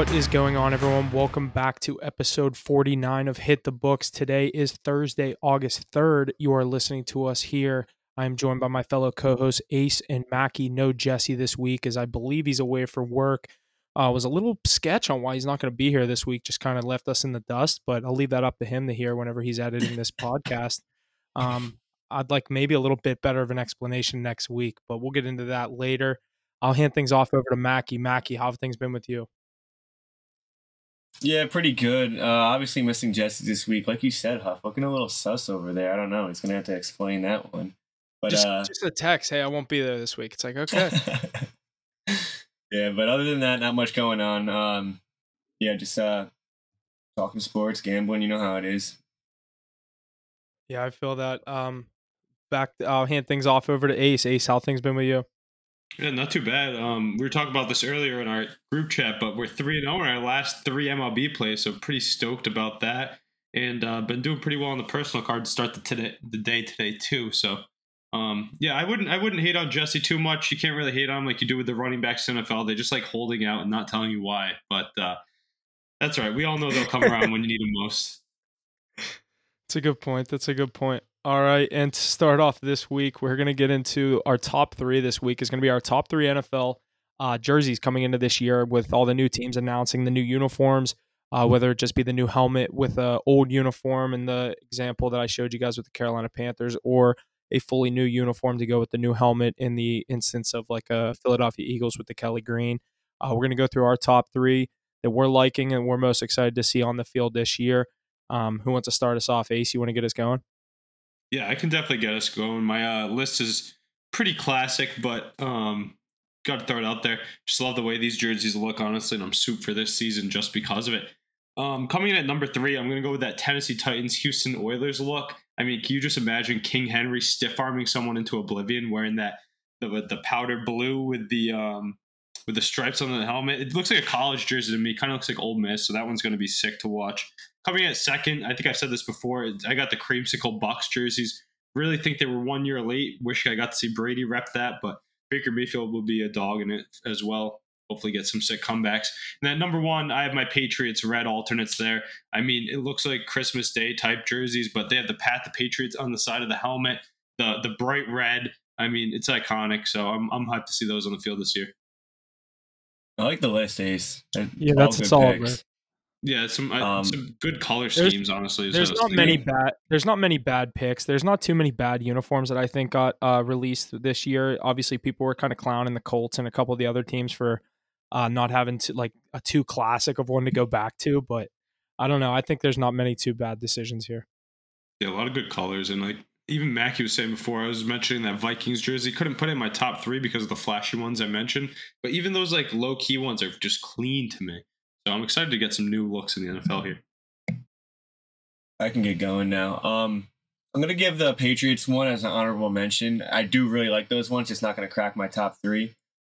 What is going on, everyone? Welcome back to episode 49 of Hit the Books. Today is Thursday, August 3rd. You are listening to us here. I am joined by my fellow co hosts, Ace and Mackie. No Jesse this week, as I believe he's away for work. Uh, was a little sketch on why he's not going to be here this week, just kind of left us in the dust, but I'll leave that up to him to hear whenever he's editing this podcast. Um, I'd like maybe a little bit better of an explanation next week, but we'll get into that later. I'll hand things off over to Mackie. Mackie, how have things been with you? Yeah, pretty good. Uh, obviously missing Jesse this week, like you said, Huff. Looking a little sus over there. I don't know. He's gonna have to explain that one. But just, uh, just a text. Hey, I won't be there this week. It's like okay. yeah, but other than that, not much going on. Um, yeah, just uh, talking sports, gambling. You know how it is. Yeah, I feel that. Um, back. I'll hand things off over to Ace. Ace, how things been with you? Yeah, not too bad. Um, we were talking about this earlier in our group chat, but we're three and zero oh in our last three MLB plays, so pretty stoked about that. And uh, been doing pretty well on the personal card to start the today the day today too. So, um, yeah, I wouldn't I wouldn't hate on Jesse too much. You can't really hate on him like you do with the running backs in NFL. They just like holding out and not telling you why. But uh, that's right. We all know they'll come around when you need them most. That's a good point. That's a good point. All right, and to start off this week, we're going to get into our top three. This week is going to be our top three NFL uh, jerseys coming into this year with all the new teams announcing the new uniforms. Uh, whether it just be the new helmet with a old uniform in the example that I showed you guys with the Carolina Panthers, or a fully new uniform to go with the new helmet in the instance of like a Philadelphia Eagles with the Kelly Green. Uh, we're going to go through our top three that we're liking and we're most excited to see on the field this year. Um, who wants to start us off? Ace, you want to get us going? Yeah, I can definitely get us going. My uh, list is pretty classic, but um, got to throw it out there. Just love the way these jerseys look, honestly, and I'm soup for this season just because of it. Um, coming in at number three, I'm going to go with that Tennessee Titans Houston Oilers look. I mean, can you just imagine King Henry stiff arming someone into oblivion wearing that the the powder blue with the um with the stripes on the helmet? It looks like a college jersey to me. Kind of looks like Ole Miss, so that one's going to be sick to watch. Coming at second, I think I've said this before. I got the creamsicle Bucks jerseys. Really think they were one year late. Wish I got to see Brady rep that, but Baker Mayfield will be a dog in it as well. Hopefully, get some sick comebacks. And then number one, I have my Patriots red alternates there. I mean, it looks like Christmas Day type jerseys, but they have the Pat the Patriots on the side of the helmet, the the bright red. I mean, it's iconic. So I'm I'm hyped to see those on the field this year. I like the list, Ace. They're yeah, that's a solid list. Yeah, some uh, um, some good color schemes. Honestly, there's not many bad. There's not many bad picks. There's not too many bad uniforms that I think got uh, released this year. Obviously, people were kind of clowning the Colts and a couple of the other teams for uh, not having to like a too classic of one to go back to. But I don't know. I think there's not many too bad decisions here. Yeah, a lot of good colors and like even Mackie was saying before, I was mentioning that Vikings jersey. Couldn't put in my top three because of the flashy ones I mentioned. But even those like low key ones are just clean to me. So I'm excited to get some new looks in the NFL here. I can get going now. Um, I'm gonna give the Patriots one as an honorable mention. I do really like those ones. It's not gonna crack my top three.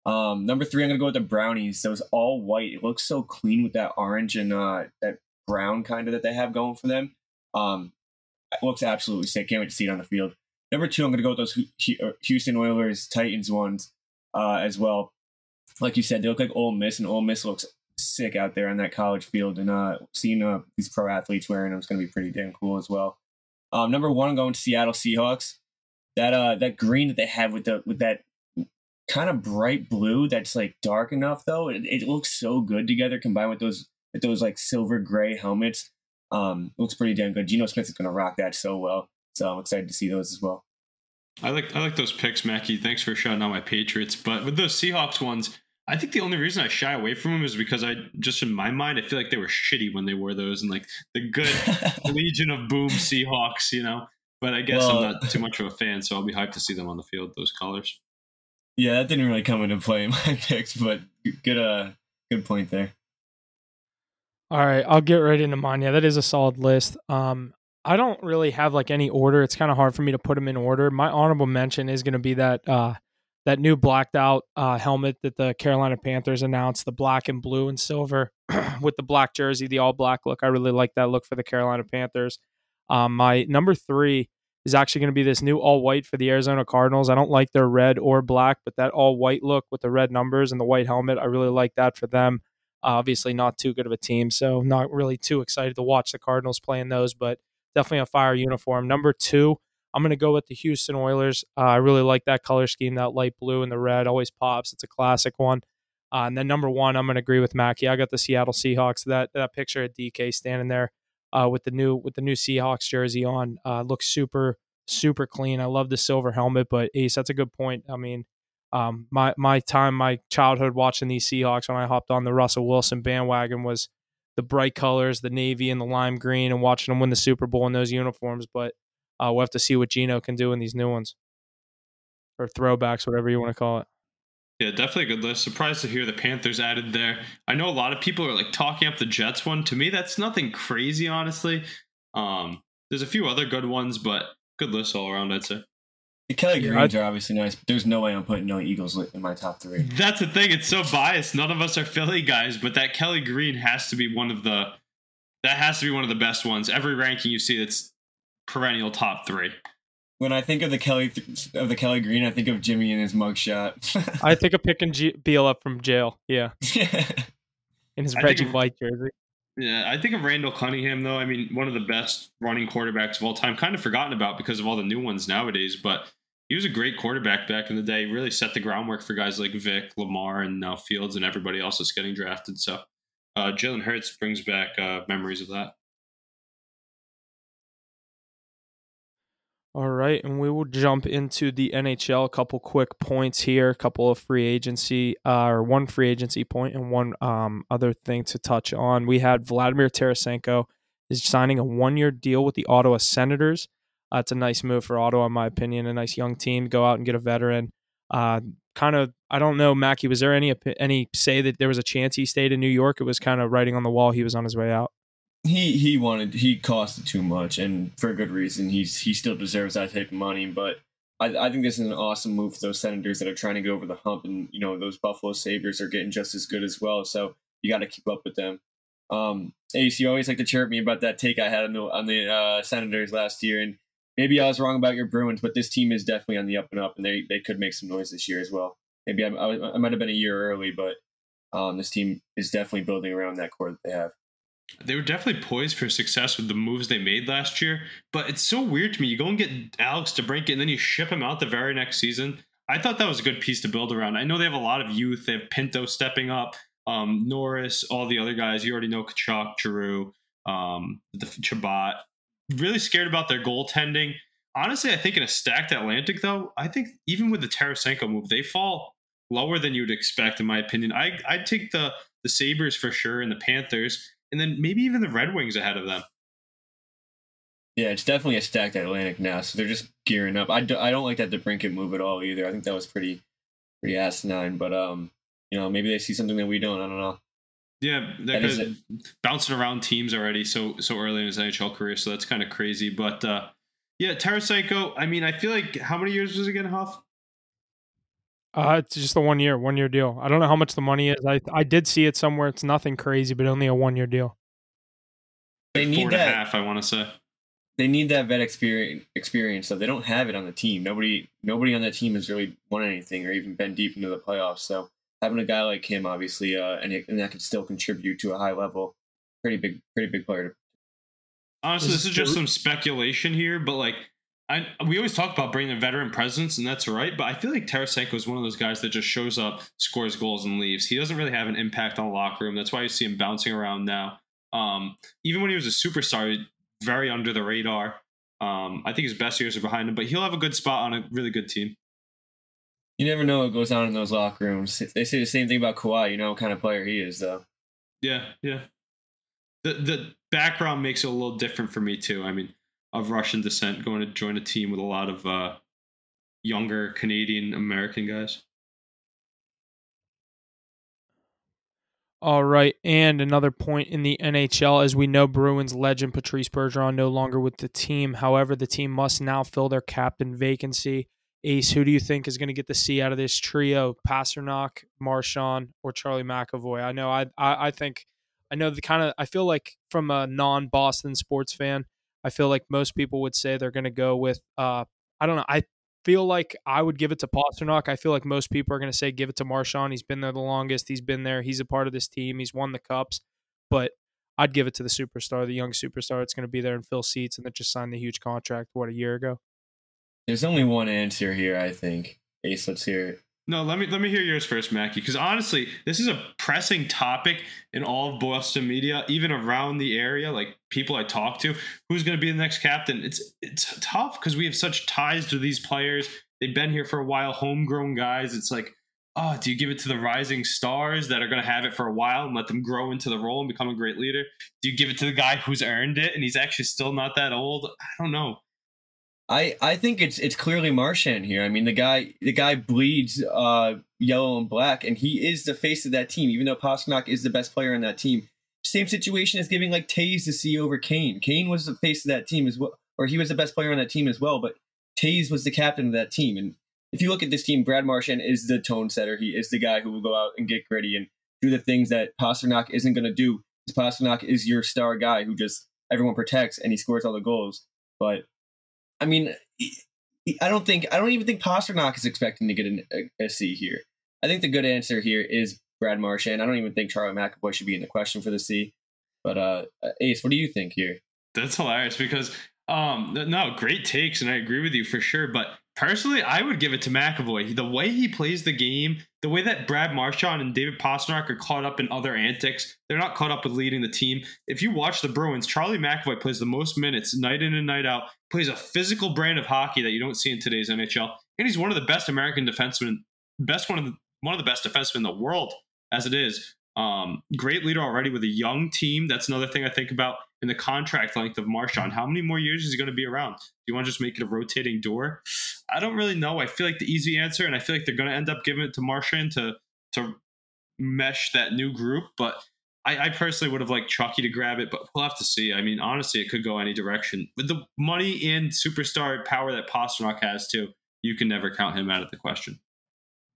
Um, number three, I'm gonna go with the brownies. Those all white. It looks so clean with that orange and uh, that brown kind of that they have going for them. Um, it looks absolutely sick. Can't wait to see it on the field. Number two, I'm gonna go with those uh, Houston Oilers Titans ones uh, as well. Like you said, they look like Ole Miss, and Ole Miss looks sick out there on that college field, and uh, seeing uh, these pro athletes wearing them is going to be pretty damn cool as well. Um, number one, I'm going to Seattle Seahawks. That uh, that green that they have with the with that kind of bright blue that's like dark enough though, it, it looks so good together combined with those with those like silver gray helmets. Um, looks pretty damn good. Geno Smith is going to rock that so well, so I'm excited to see those as well. I like I like those picks, Mackie. Thanks for shouting out my Patriots. But with those Seahawks ones, I think the only reason I shy away from them is because I just in my mind I feel like they were shitty when they wore those and like the good Legion of Boom Seahawks, you know. But I guess well, I'm not too much of a fan, so I'll be hyped to see them on the field. Those colors. Yeah, that didn't really come into play in my picks, but good uh good point there. All right, I'll get right into mine. Yeah, that is a solid list. Um, I don't really have like any order. It's kind of hard for me to put them in order. My honorable mention is going to be that uh, that new blacked out uh, helmet that the Carolina Panthers announced, the black and blue and silver with the black jersey, the all black look. I really like that look for the Carolina Panthers. Um, my number three is actually going to be this new all white for the Arizona Cardinals. I don't like their red or black, but that all white look with the red numbers and the white helmet, I really like that for them. obviously, not too good of a team, so not really too excited to watch the Cardinals playing those, but definitely a fire uniform. Number two, I'm going to go with the Houston Oilers. Uh, I really like that color scheme, that light blue and the red always pops. It's a classic one. Uh, and then number one, I'm going to agree with Mackey. I got the Seattle Seahawks. That that picture of DK standing there uh, with the new with the new Seahawks jersey on uh, looks super super clean. I love the silver helmet, but Ace, that's a good point. I mean, um, my my time, my childhood watching these Seahawks when I hopped on the Russell Wilson bandwagon was the bright colors, the navy and the lime green, and watching them win the Super Bowl in those uniforms. But uh, we'll have to see what Geno can do in these new ones or throwbacks, whatever you want to call it. Yeah, definitely a good list. Surprised to hear the Panthers added there. I know a lot of people are like talking up the Jets one. To me, that's nothing crazy, honestly. Um, there's a few other good ones, but good list all around, I'd say. The Kelly Greens are obviously nice, but there's no way I'm putting no Eagles in my top three. That's the thing. It's so biased. None of us are Philly guys, but that Kelly Green has to be one of the that has to be one of the best ones. Every ranking you see, it's perennial top three when I think of the Kelly of the Kelly Green, I think of Jimmy and his mugshot. I think of picking G- Beal up from jail. Yeah, in his I Reggie of, White jersey. Yeah, I think of Randall Cunningham though. I mean, one of the best running quarterbacks of all time. Kind of forgotten about because of all the new ones nowadays, but he was a great quarterback back in the day. He really set the groundwork for guys like Vic, Lamar, and now Fields and everybody else that's getting drafted. So, uh, Jalen Hurts brings back uh, memories of that. All right, and we will jump into the NHL. A couple quick points here, a couple of free agency, uh, or one free agency point, and one um, other thing to touch on. We had Vladimir Tarasenko is signing a one-year deal with the Ottawa Senators. Uh, it's a nice move for Ottawa, in my opinion. A nice young team go out and get a veteran. Uh, kind of, I don't know, Mackey. Was there any any say that there was a chance he stayed in New York? It was kind of writing on the wall. He was on his way out he he wanted he costed too much and for a good reason. He's he still deserves that type of money, but I, I think this is an awesome move for those Senators that are trying to get over the hump, and you know those Buffalo Sabres are getting just as good as well. So you got to keep up with them. Um, Ace, you always like to chirp me about that take I had on the on the uh, Senators last year, and maybe I was wrong about your Bruins, but this team is definitely on the up and up, and they they could make some noise this year as well. Maybe I, I, I might have been a year early, but um, this team is definitely building around that core that they have they were definitely poised for success with the moves they made last year. But it's so weird to me. You go and get Alex DeBrincat, and then you ship him out the very next season. I thought that was a good piece to build around. I know they have a lot of youth. They have Pinto stepping up, um, Norris, all the other guys. You already know Tkachuk, Giroux, um, the Chabot. Really scared about their goaltending. Honestly, I think in a stacked Atlantic, though, I think even with the Tarasenko move, they fall lower than you'd expect, in my opinion. I I'd take the the Sabres for sure and the Panthers and then maybe even the Red Wings ahead of them. Yeah, it's definitely a stacked Atlantic now, so they're just gearing up. I, do, I don't like that DeBrincat move at all either. I think that was pretty pretty asinine, but um, you know, maybe they see something that we don't. I don't know. Yeah, that, that bouncing around teams already so so early in his NHL career, so that's kind of crazy. But uh, yeah, Tarasenko. I mean, I feel like how many years was it again, Huff? Uh, it's just a one year, one year deal. I don't know how much the money is. I I did see it somewhere. It's nothing crazy, but only a one year deal. They need Four that. And a half, I want to say. They need that vet experience. Experience, so they don't have it on the team. Nobody, nobody on that team has really won anything or even been deep into the playoffs. So having a guy like him, obviously, uh, and it, and that could still contribute to a high level, pretty big, pretty big player. Honestly, this is just some speculation here, but like I, we always talk about bringing a veteran presence, and that's right. But I feel like Tarasenko is one of those guys that just shows up, scores goals, and leaves. He doesn't really have an impact on the locker room. That's why you see him bouncing around now. Um, even when he was a superstar, very under the radar. Um, I think his best years are behind him, but he'll have a good spot on a really good team. You never know what goes on in those locker rooms. They say the same thing about Kawhi. You know what kind of player he is, though. Yeah, yeah. The the background makes it a little different for me too. I mean, of Russian descent going to join a team with a lot of uh, younger Canadian American guys. All right, and another point in the NHL, as we know, Bruins legend Patrice Bergeron no longer with the team. However, the team must now fill their captain vacancy. Ace, who do you think is going to get the C out of this trio? Pastrnak, Marchand, or Charlie McAvoy? I know I, I, I think I know the kind of I feel like from a non-Boston sports fan, I feel like most people would say they're going to go with. Uh, I don't know. I feel like I would give it to Pastrnak. I feel like most people are going to say give it to Marchand. He's been there the longest. He's been there. He's a part of this team. He's won the cups. But I'd give it to the superstar, the young superstar. It's going to be there and fill seats and that just signed the huge contract, what, a year ago? There's only one answer here, I think. Ace, let's hear it. No, let me let me hear yours first, Mackie. Because honestly, this is a pressing topic in all of Boston media, even around the area. Like people I talk to, who's going to be the next captain? It's it's tough because we have such ties to these players. They've been here for a while, homegrown guys. It's like, oh, do you give it to the rising stars that are going to have it for a while and let them grow into the role and become a great leader? Do you give it to the guy who's earned it and he's actually still not that old? I don't know. I, I think it's it's clearly Marchand here. I mean the guy the guy bleeds uh, yellow and black, and he is the face of that team. Even though Pastrnak is the best player on that team, same situation as giving like Toews to see over Kane. Kane was the face of that team as well, or he was the best player on that team as well. But Toews was the captain of that team, and if you look at this team, Brad Marchand is the tone setter. He is the guy who will go out and get gritty and do the things that Pastrnak isn't going to do. Pastrnak is your star guy who just everyone protects and he scores all the goals. But I mean, I don't think I don't even think Pastrnak is expecting to get an, a, a C here. I think the good answer here is Brad Marchand. I don't even think Charlie McAvoy should be in the question for the C. But uh, Ace, what do you think here? That's hilarious because um, no, great takes, and I agree with you for sure. But personally, I would give it to McAvoy. The way he plays the game, the way that Brad Marchand and David Pastrnak are caught up in other antics, they're not caught up with leading the team. If you watch the Bruins, Charlie McAvoy plays the most minutes night in and night out, plays a physical brand of hockey that you don't see in today's NHL, and he's one of the best American defensemen, best one of the one of the best defensemen in the world as it is. Um, great leader already with a young team. That's another thing I think about in the contract length of Marchand. How many more years is he going to be around? Do you want to just make it a rotating door? I don't really know. I feel like the easy answer, and I feel like they're going to end up giving it to Marchand to to mesh that new group. But I, I, personally would have liked Chucky to grab it, but we'll have to see. I mean, honestly, it could go any direction. With the money and superstar power that Pastrnak has too, you can never count him out of the question.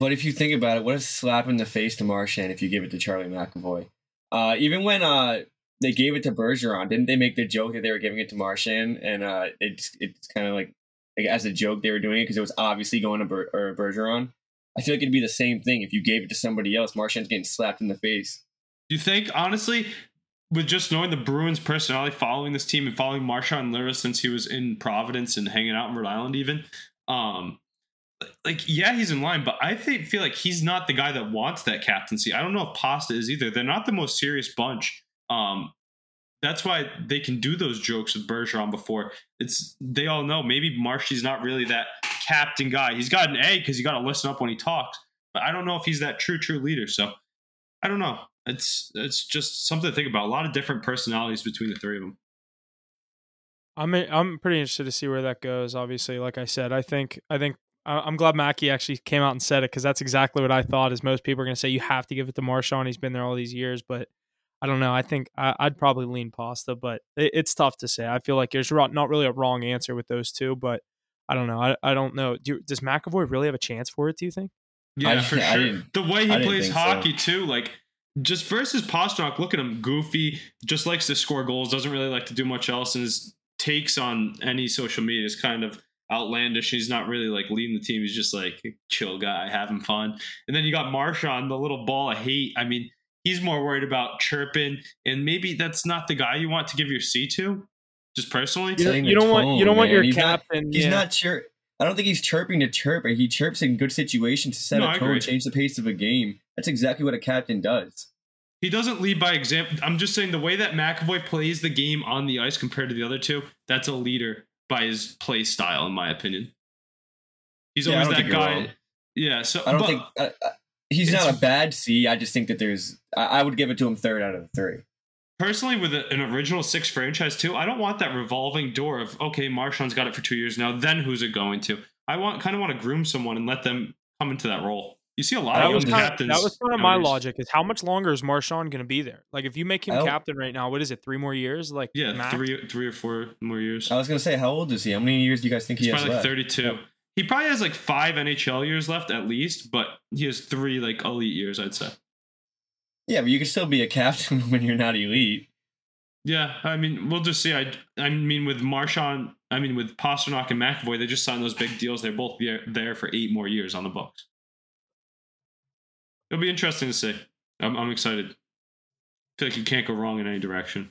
But if you think about it, what a slap in the face to Marchand if you give it to Charlie McAvoy. Uh, even when uh, they gave it to Bergeron. Didn't they make the joke that they were giving it to Marchand? And uh, it's it's kind of like, like as a joke they were doing it because it was obviously going to Ber- or Bergeron. I feel like it'd be the same thing if you gave it to somebody else. Marchand's getting slapped in the face. Do you think honestly? With just knowing the Bruins' personality, following this team and following Marchand Lira since he was in Providence and hanging out in Rhode Island, even, um, like yeah, he's in line, but I think feel like he's not the guy that wants that captaincy. I don't know if Pasta is either. They're not the most serious bunch. Um, that's why they can do those jokes with Bergeron before. It's they all know maybe Marshy's not really that captain guy. He's got an A because you got to listen up when he talks, but I don't know if he's that true true leader. So I don't know. It's it's just something to think about. A lot of different personalities between the three of them. I'm I'm pretty interested to see where that goes. Obviously, like I said, I think I think I'm glad Mackey actually came out and said it because that's exactly what I thought. Is most people are going to say you have to give it to Marchand. He's been there all these years, but I don't know. I think I, would probably lean Pasta, but it, it's tough to say. I feel like there's not really a wrong answer with those two, but I don't know. I, I don't know. Do, does McAvoy really have a chance for it? Do you think? Yeah, for sure. The way he plays hockey so. too, like just versus Pastrnak, look at him, goofy, just likes to score goals, doesn't really like to do much else, and his takes on any social media is kind of outlandish. He's not really like leading the team. He's just like chill guy, having fun. And then you got Marchand, the little ball of hate. I mean, he's more worried about chirping, and maybe that's not the guy you want to give your C to. Just personally, you, you don't tone, want you don't man. want your he's captain. Not, he's yeah. not chirp. I don't think he's chirping to chirp. He chirps in good situations to set no, a tone, change the pace of a game. That's exactly what a captain does. He doesn't lead by example. I'm just saying the way that McAvoy plays the game on the ice compared to the other two, that's a leader by his play style, in my opinion. He's yeah, always that guy. Yeah, so I don't but, think uh, uh he's not a bad C. I just think that there's. I, I, would give it to him third out of the three. Personally, with a, an original six franchise too, I don't want that revolving door of okay, Marchand's got it for two years now. Then who's it going to? I want kind of want to groom someone and let them come into that role. You see a lot that of was kind captains. Of, that was kind of my logic. Is how much longer is Marchand going to be there? Like, if you make him captain right now, what is it? Three more years? Like, yeah, max? three, three or four more years. I was going to say, how old is he? How many years do you guys think He's he has? Probably like thirty-two. He probably has like five NHL years left at least, but he has three like elite years, I'd say. Yeah, but you can still be a captain when you're not elite. Yeah, I mean, we'll just see. I, I mean, with Marchand, I mean, with Pastrnak and McAvoy, they just signed those big deals. They're both there for eight more years on the books. It'll be interesting to see. I'm, I'm excited. I feel like you can't go wrong in any direction.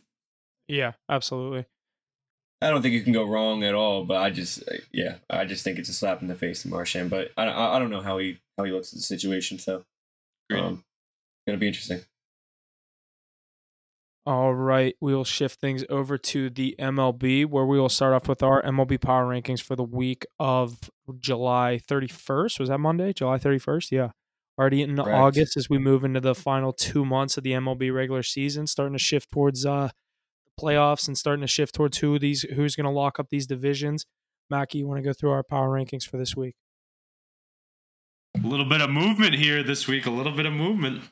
Yeah, absolutely. I don't think you can go wrong at all, but I just, uh, yeah, I just think it's a slap in the face to Marchand. But I, I, I don't know how he how he looks at the situation. So, um, gonna be interesting. All right, we will shift things over to the MLB, where we will start off with our MLB power rankings for the week of July 31st. Was that Monday? July 31st? Yeah. Already in Correct. August as we move into the final two months of the MLB regular season, starting to shift towards uh, playoffs and starting to shift towards who these who's going to lock up these divisions. Mackie, you want to go through our power rankings for this week? A little bit of movement here this week. A little bit of movement.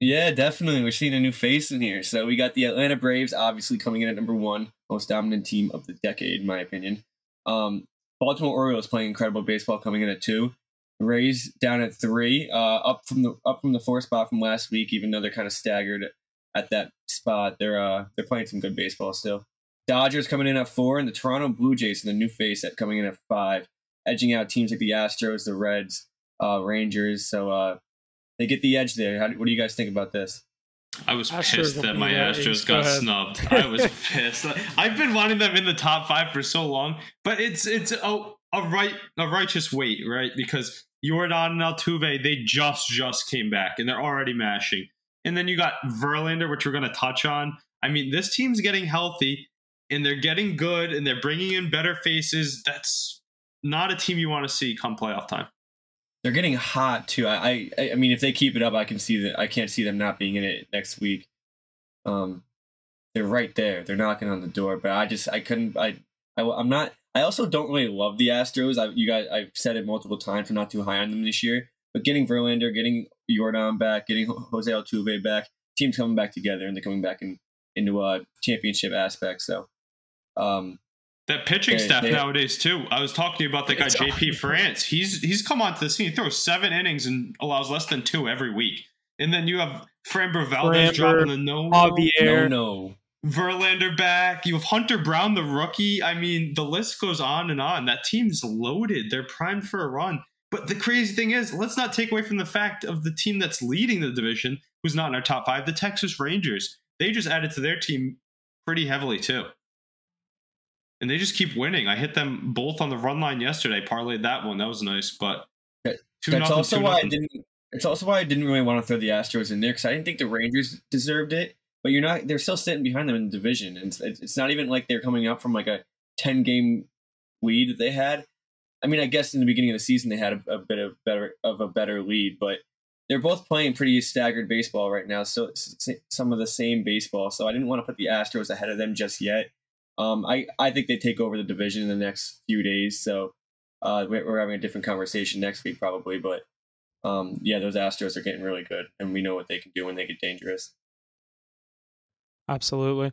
Yeah, definitely. We're seeing a new face in here. So we got the Atlanta Braves, obviously coming in at number one, most dominant team of the decade, in my opinion. Um, Baltimore Orioles playing incredible baseball, coming in at two. Rays down at three, uh, up from the up from the four spot from last week. Even though they're kind of staggered at that spot, they're uh, they're playing some good baseball still. Dodgers coming in at four, and the Toronto Blue Jays, and the new face, at coming in at five, edging out teams like the Astros, the Reds, uh, Rangers. So uh, they get the edge there. How, what do you guys think about this? I was Astros pissed that my Astros got snubbed. I was pissed. I've been wanting them in the top five for so long, but it's it's a, a right a righteous wait, right? Because Yordan and Altuve they just just came back and they're already mashing, and then you got Verlander, which we're going to touch on. I mean, this team's getting healthy and they're getting good and they're bringing in better faces. That's not a team you want to see come playoff time. They're getting hot too. I, I I mean, if they keep it up, I can see that. I can't see them not being in it next week. Um, they're right there. They're knocking on the door. But I just I couldn't. I, I I'm not. I also don't really love the Astros. I you guys I've said it multiple times. I'm not too high on them this year. But getting Verlander, getting Yordan back, getting Jose Altuve back, teams coming back together and they're coming back in into a championship aspect. So, um, that pitching they, staff they, nowadays too. I was talking to you about the guy JP France. He's he's come onto the scene. He throws seven innings and allows less than two every week. And then you have Framber Valdez dropping the no Javier. no no. Verlander back. You have Hunter Brown, the rookie. I mean, the list goes on and on. That team's loaded. They're primed for a run. But the crazy thing is, let's not take away from the fact of the team that's leading the division, who's not in our top five, the Texas Rangers. They just added to their team pretty heavily too and they just keep winning. I hit them both on the run line yesterday. Parlayed that one. That was nice. But that's nothing, also why nothing. I didn't. It's also why I didn't really want to throw the Astros in there because I didn't think the Rangers deserved it. But you're not. They're still sitting behind them in the division, and it's, it's not even like they're coming up from like a ten game lead that they had. I mean, I guess in the beginning of the season they had a, a bit of better of a better lead, but they're both playing pretty staggered baseball right now. So some of the same baseball. So I didn't want to put the Astros ahead of them just yet. Um, I, I think they take over the division in the next few days. So uh, we're, having a different conversation next week probably. But um, yeah, those Astros are getting really good, and we know what they can do when they get dangerous. Absolutely.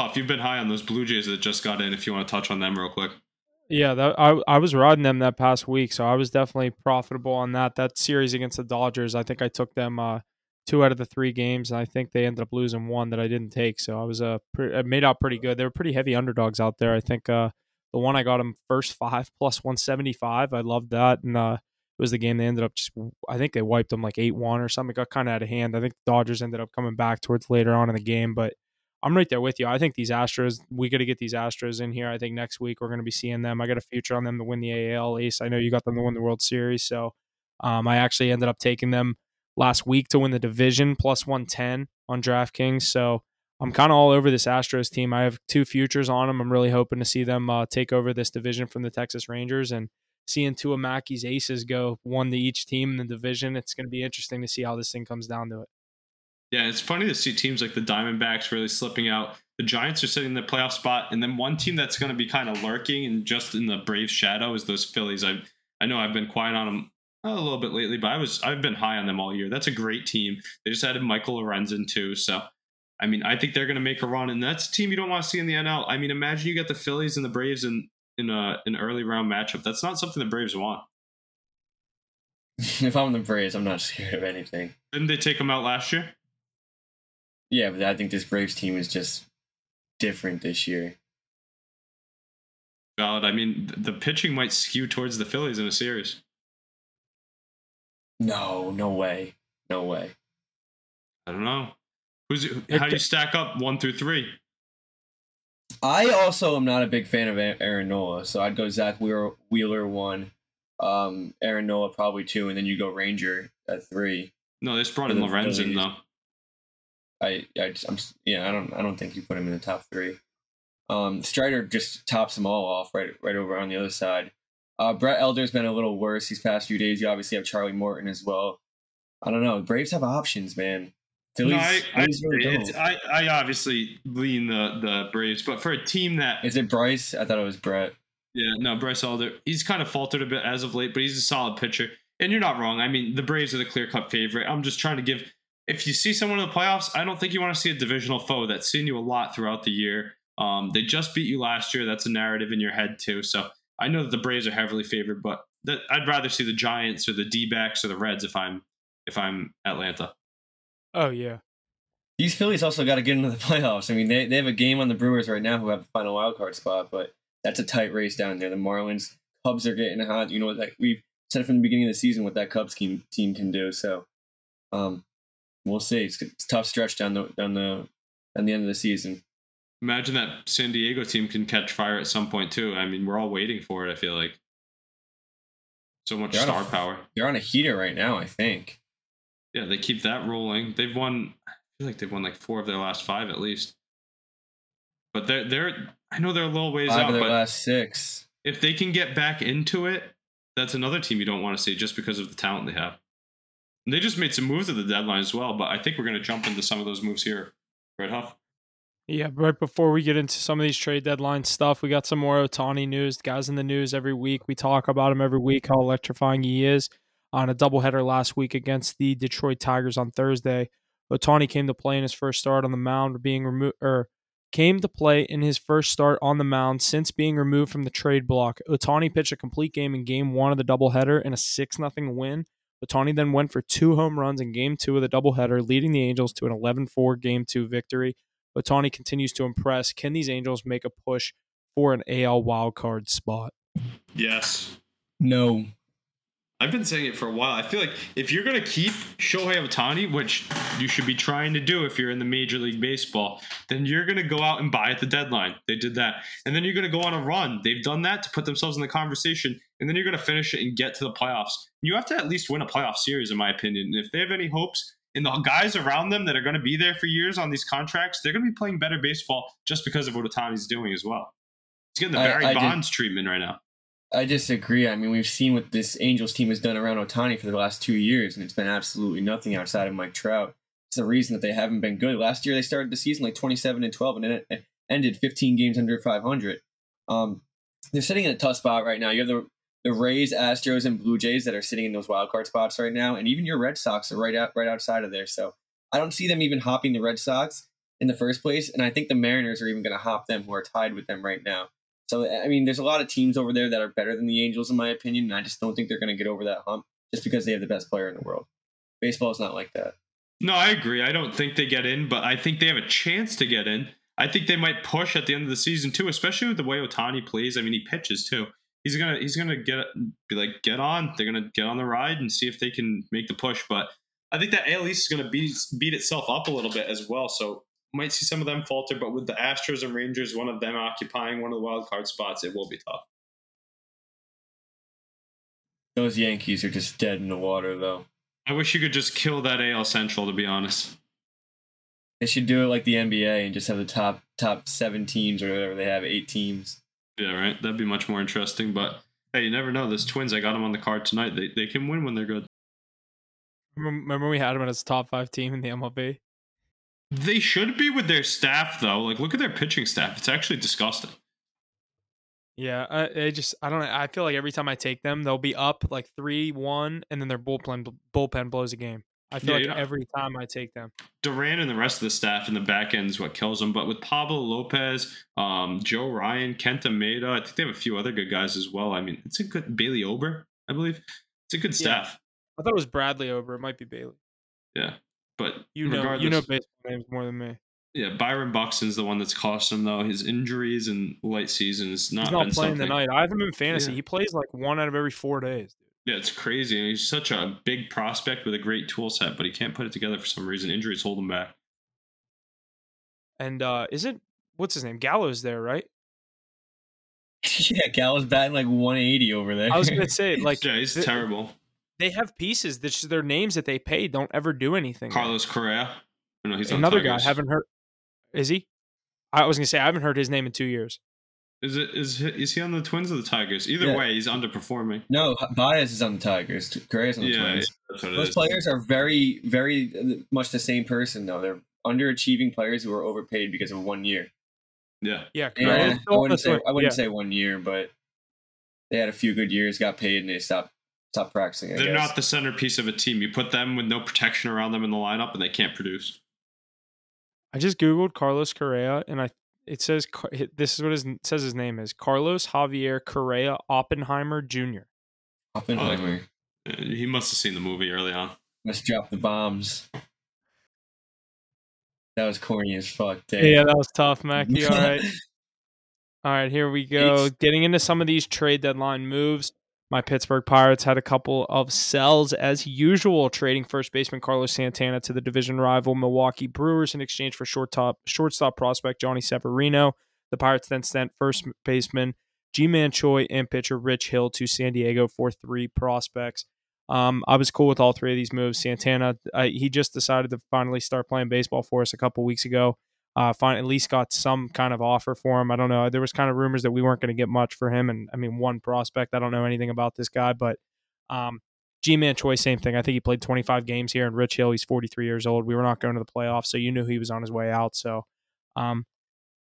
If you've been high on those Blue Jays that just got in, if you want to touch on them real quick. Yeah, that, I I was riding them that past week, so I was definitely profitable on that. That series against the Dodgers, I think I took them uh, two out of the three games. and I think they ended up losing one that I didn't take. So I was uh, pre- I made out pretty good. They were pretty heavy underdogs out there. I think uh, the one I got them first five plus 175. I loved that. And uh, it was the game they ended up just, I think they wiped them like 8 1 or something. It got kind of out of hand. I think the Dodgers ended up coming back towards later on in the game. But I'm right there with you. I think these Astros, we got to get these Astros in here. I think next week we're going to be seeing them. I got a future on them to win the AL Ace. I know you got them to win the World Series. So um, I actually ended up taking them last week to win the division plus 110 on DraftKings. So I'm kind of all over this Astros team. I have two futures on them. I'm really hoping to see them uh, take over this division from the Texas Rangers and seeing two of Mackey's aces go one to each team in the division. It's going to be interesting to see how this thing comes down to it. Yeah, it's funny to see teams like the Diamondbacks really slipping out. The Giants are sitting in the playoff spot, and then one team that's going to be kind of lurking and just in the Braves' shadow is those Phillies. I I know I've been quiet on them a little bit lately, but I was I've been high on them all year. That's a great team. They just added Michael Lorenzen too, so I mean I think they're going to make a run, and that's a team you don't want to see in the NL. I mean, imagine you get the Phillies and the Braves in in a, an early round matchup. That's not something the Braves want. if I'm the Braves, I'm not scared of anything. Didn't they take them out last year? Yeah, but I think this Braves team is just different this year. Valid. I mean, the pitching might skew towards the Phillies in a series. No, no way, no way. I don't know. Who's how do you stack up one through three? I also am not a big fan of Aaron Nola, so I'd go Zack Wheeler, Wheeler one, um, Aaron Nola probably two, and then you go Ranger at three. No, they just brought in Lorenzen though. I, I just, I'm, yeah, I don't, I don't think you put him in the top three. Um, Strider just tops them all off right, right over on the other side. Uh, Brett Elder's been a little worse these past few days. You obviously have Charlie Morton as well. I don't know. Braves have options, man. Phillies, no, I, Phillies I, really I, I, obviously lean the the Braves, but for a team that is it Bryce? I thought it was Brett. Yeah, no, Bryce Elder. He's kind of faltered a bit as of late, but he's a solid pitcher. And you're not wrong. I mean, the Braves are the clear cut favorite. I'm just trying to give. If you see someone in the playoffs, I don't think you want to see a divisional foe that's seen you a lot throughout the year. Um, they just beat you last year. That's a narrative in your head too. So I know that the Braves are heavily favored, but that, I'd rather see the Giants or the D-backs or the Reds if I'm if I'm Atlanta. Oh yeah. These Phillies also got to get into the playoffs. I mean, they, they have a game on the Brewers right now who have the final wild card spot, but that's a tight race down there. The Marlins, Cubs are getting hot. You know what? Like we've said from the beginning of the season what that Cubs team team can do. So, um, we'll see. It's, it's tough stretch down the down the down the end of the season. Imagine that San Diego team can catch fire at some point too. I mean, we're all waiting for it. I feel like so much they're star a, power. They're on a heater right now. I think. Yeah, they keep that rolling. They've won. I feel like they've won like four of their last five at least. But they're they're. I know they're a little ways five out. Of their but last six. If they can get back into it, that's another team you don't want to see just because of the talent they have. They just made some moves at the deadline as well, but I think we're going to jump into some of those moves here. Red Huff. Yeah, right before we get into some of these trade deadline stuff, we got some more Ohtani news. The guys in the news every week. We talk about him every week, how electrifying he is. On a doubleheader last week against the Detroit Tigers on Thursday, Ohtani came to play in his first start on the mound, being removed or came to play in his first start on the mound since being removed from the trade block. Ohtani pitched a complete game in game one of the doubleheader in a 6 0 win. Ohtani then went for two home runs in game two of the doubleheader, leading the Angels to an 11 4 game two victory. Ohtani continues to impress. Can these Angels make a push for an AL wildcard spot? Yes. No. I've been saying it for a while. I feel like if you're going to keep Shohei Ohtani, which you should be trying to do if you're in the Major League Baseball, then you're going to go out and buy at the deadline. They did that. And then you're going to go on a run. They've done that to put themselves in the conversation. And then you're going to finish it and get to the playoffs. You have to at least win a playoff series, in my opinion. And if they have any hopes and the guys around them that are going to be there for years on these contracts, they're going to be playing better baseball just because of what Ohtani's doing as well. He's getting the Barry I, I Bonds did, treatment right now. I disagree. I mean, we've seen what this Angels team has done around Ohtani for the last two years, and it's been absolutely nothing outside of Mike Trout. It's the reason that they haven't been good. Last year, they started the season like 27 and 12, and it ended 15 games under 500. Um, they're sitting in a tough spot right now. You have the the Rays, Astros, and Blue Jays that are sitting in those wild card spots right now, and even your Red Sox are right out right outside of there. So I don't see them even hopping the Red Sox in the first place, and I think the Mariners are even going to hop them, who are tied with them right now. So I mean, there's a lot of teams over there that are better than the Angels, in my opinion, and I just don't think they're going to get over that hump just because they have the best player in the world. Baseball is not like that. No, I agree. I don't think they get in, but I think they have a chance to get in. I think they might push at the end of the season too, especially with the way Ohtani plays. I mean, he pitches too he's gonna he's gonna get be like get on. They're gonna get on the ride and see if they can make the push. But I think that AL East is gonna beat beat itself up a little bit as well. So might see some of them falter. But with the Astros and Rangers, one of them occupying one of the wild card spots, it will be tough. Those Yankees are just dead in the water, though. I wish you could just kill that AL Central, to be honest. They should do it like the NBA and just have the top top seven teams or whatever they have, eight teams. Yeah, right. That'd be much more interesting. But hey, you never know. This Twins, I got them on the card tonight. They they can win when they're good. Remember we had them as a top five team in the MLB. They should be with their staff though. Like, look at their pitching staff. It's actually disgusting. Yeah, I, I just I don't. I feel like every time I take them, they'll be up like three one, and then their bullpen bullpen blows a game. I feel yeah, like every time I take them. Duran and the rest of the staff in the back end is what kills them. But with Pablo Lopez, um, Joe Ryan, Kenta Maeda, I think they have a few other good guys as well. I mean, it's a good Bailey Ober, I believe. It's a good staff. Yeah. I thought it was Bradley Ober. It might be Bailey. Yeah, but you know, you know baseball names more than me. Yeah, Byron Buxton's the one that's cost him though. His injuries and late season has not, He's not been playing something. tonight. I have him in fantasy. Yeah. He plays like one out of every four days. Yeah, it's crazy. And he's such a big prospect with a great tool set, but he can't put it together for some reason. Injuries hold him back. And uh isn't what's his name? Gallows there, right? yeah, Gallows batting like 180 over there. I was gonna say, like yeah, he's th- terrible. they have pieces that just their names that they pay don't ever do anything. Carlos Correa. No, he's Another guy. Tigers. Haven't heard. Is he? I was gonna say I haven't heard his name in two years. Is it is he, is he on the Twins or the Tigers? Either Yeah. way, he's underperforming. no, Baez is on the Tigers. Correa's on the Yeah, yeah, Twins. that's what it Those is. players are very, very uh, much the same person, though. They're underachieving players who are overpaid because of one year. Yeah, Yeah, Yeah, I wouldn't say I wouldn't Yeah. say one year, but they had a few good years, got paid, and they stopped stopped practicing. I they're guess. not the centerpiece of a team. You put them with no protection around them in the lineup, and they can't produce. I just googled Carlos Correa, and I it says this is what his, it says his name is Carlos Javier Correa Oppenheimer Jr. Oppenheimer. Uh, He must have seen the movie early on. Let's drop the bombs. That was corny as fuck. Dave. Yeah, that was tough, Mackie. All right. All right, here we go. It's- Getting into some of these trade deadline moves. My Pittsburgh Pirates had a couple of sells as usual, trading first baseman Carlos Santana to the division rival Milwaukee Brewers in exchange for short top, shortstop prospect Jhonny Severino. The Pirates then sent first baseman Ji-Man Choi and pitcher Rich Hill to San Diego for three prospects. Um, I was cool with all three of these moves. Santana, he just decided to finally start playing baseball for us a couple weeks ago uh, find, at least got some kind of offer for him. I don't know. There was kind of rumors that we weren't going to get much for him, and I mean, one prospect. I don't know anything about this guy, but um, Ji-Man Choi, same thing. I think he played 25 games here, and Rich Hill, he's 43 years old. We were not going to the playoffs, so you knew he was on his way out. So, um,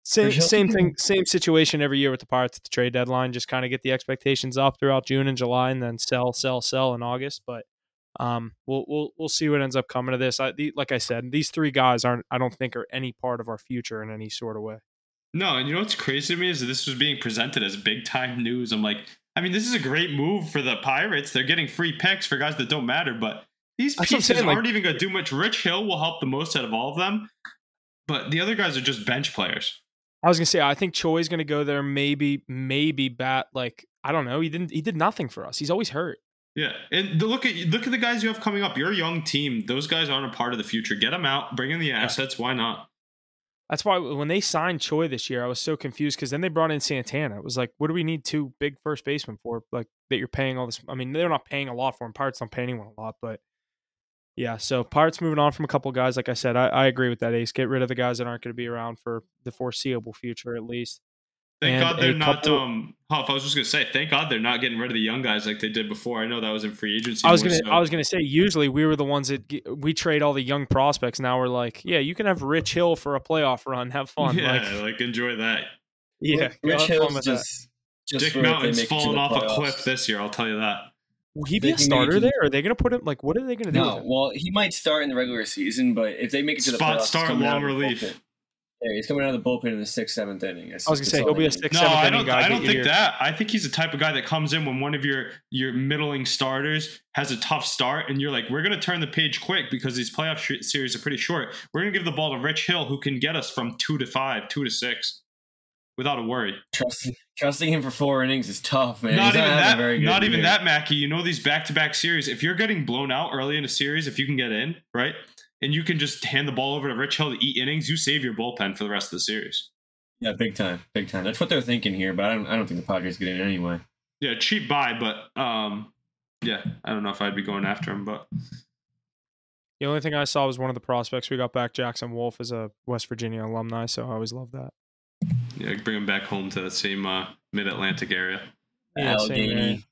same same thing, same situation every year with the Pirates at the trade deadline. Just kind of get the expectations up throughout June and July, and then sell, sell, sell in August. But um, we'll we'll we'll see what ends up coming of this. I, the, like I said, these three guys aren't. I don't think are any part of our future in any sort of way. No, and you know what's crazy to me is that this was being presented as big time news. I'm like, I mean, this is a great move for the Pirates. They're getting free picks for guys that don't matter, but these That's pieces saying, aren't even going to do much. Rich Hill will help the most out of all of them, but the other guys are just bench players. I was gonna say I think Choi's gonna go there. Maybe maybe bat like I don't know. He didn't. He did nothing for us. He's always hurt. Yeah, and the, look at look at the guys you have coming up. You're a young team; those guys aren't a part of the future. Get them out, bring in the assets. Why not? That's why when they signed Choi this year, I was so confused because then they brought in Santana. It was like, what do we need two big first basemen for? Like that you're paying all this. I mean, they're not paying a lot for him. Pirates don't pay anyone a lot, but yeah. So Pirates moving on from a couple guys. Like I said, I, I agree with that. Ace, get rid of the guys that aren't going to be around for the foreseeable future, at least. Thank God they're not. couple- Um, Huff, I was just gonna say, thank God they're not getting rid of the young guys like they did before. I know that was in free agency. I was gonna, so. I was gonna say. Usually, we were the ones that g- we trade all the young prospects. Now we're like, yeah, you can have Rich Hill for a playoff run. Have fun. Yeah, Like, like, enjoy that. yeah, Rich have fun Hill's with just just Dick for if Mountain's make it to falling the off a cliff this year. I'll tell you that. Will he They be a can make it starter to- there? Are they going to put him? Like, what are they going to do? No, well, he might start in the regular season, but if they make it to the Spot playoffs, he's start, coming out long of the relief. Bullpen. Yeah, he's coming out of the bullpen in the sixth, seventh inning. That's- I was gonna say all he'll they be a need. six, No, seventh I don't. guy. I don't think here. that. I think he's the type of guy that comes in when one of your your middling starters has a tough start, and you're like, we're gonna turn the page quick because these playoff sh- series are pretty short. We're gonna give the ball to Rich Hill, who can get us from two to five, two to six, without a worry. Trusting, trusting him for four innings is tough, man. not He's even having that. very good Not even year. that, Mackie. You know these back-to-back series. If you're getting blown out early in a series, if you can get in, right, and you can just hand the ball over to Rich Hill to eat innings, you save your bullpen for the rest of the series. Yeah, big time, big time. That's what they're thinking here, but I don't. I don't think the Padres get in anyway. Yeah, cheap buy, but um, yeah, I don't know if I'd be going after him, but The only thing I saw was one of the prospects we got back. Jackson Wolf is a West Virginia alumni, so I always love that. yeah, bring him back home to that same uh, mid-Atlantic area. Yeah, same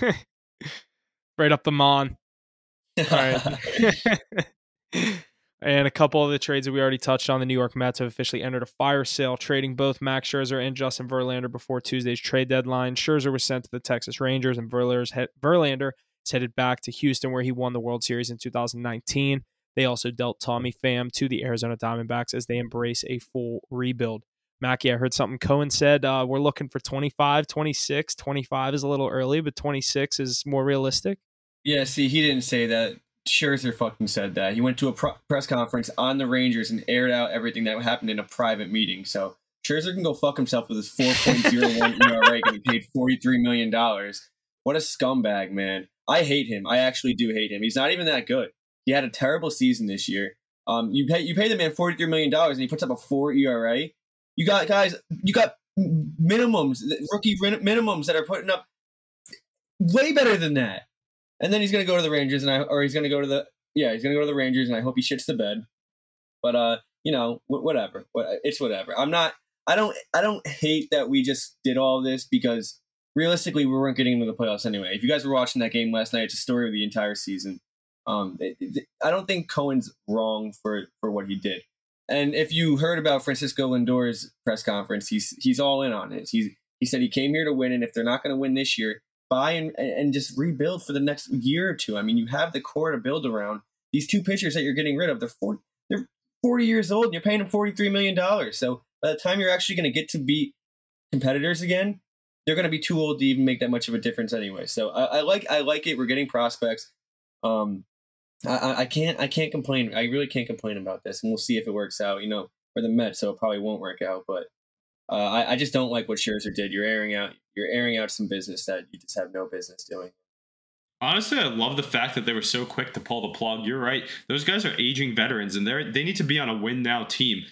area. right up the mon. All right. and a couple of the trades that we already touched on, the New York Mets have officially entered a fire sale, trading both Max Scherzer and Justin Verlander before Tuesday's trade deadline. Scherzer was sent to the Texas Rangers, and Verlander is headed back to Houston, where he won the World Series in 2019. They also dealt Tommy Pham to the Arizona Diamondbacks as they embrace a full rebuild. Mackie, I heard something Cohen said. Uh, we're looking for 25, 26. 25 is a little early, but 26 is more realistic. yeah, see, he didn't say that. Scherzer fucking said that. He went to a pro- press conference on the Rangers and aired out everything that happened in a private meeting. So Scherzer can go fuck himself with his 4.01 ERA and he paid $43 million. What a scumbag, man. I hate him. I actually do hate him. He's not even that good. He had a terrible season this year. Um, you pay you pay the man $43 million and he puts up a 4 ERA. You got guys, you got minimums, rookie minimums that are putting up way better than that. And then he's going to go to the Rangers, and I or he's going to go to the yeah, he's going to go to the Rangers, and I hope he shits the bed. But uh, you know, whatever, it's whatever. I'm not. I don't. I don't hate that we just did all this because realistically, we weren't getting into the playoffs anyway. If you guys were watching that game last night, it's a story of the entire season. Um, it, it, I don't think Cohen's wrong for for what he did. And if you heard about Francisco Lindor's press conference, he's he's all in on it. He's he said he came here to win, and if they're not going to win this year, buy and, and just rebuild for the next year or two. I mean, you have the core to build around. These two pitchers that you're getting rid of, they're 40, they're 40 years old and you're paying them $43 million. So by the time you're actually going to get to be competitors again, they're going to be too old to even make that much of a difference anyway. So I, I like I like it. We're getting prospects. Um, I, I can't I can't complain. I really can't complain about this, and we'll see if it works out. You know, for the Mets, so it probably won't work out. But uh, I, I just don't like what Scherzer did. You're airing out you're airing out some business that you just have no business doing. Honestly, I love the fact that they were so quick to pull the plug. You're right; those guys are aging veterans, and they're they need to be on a win now team.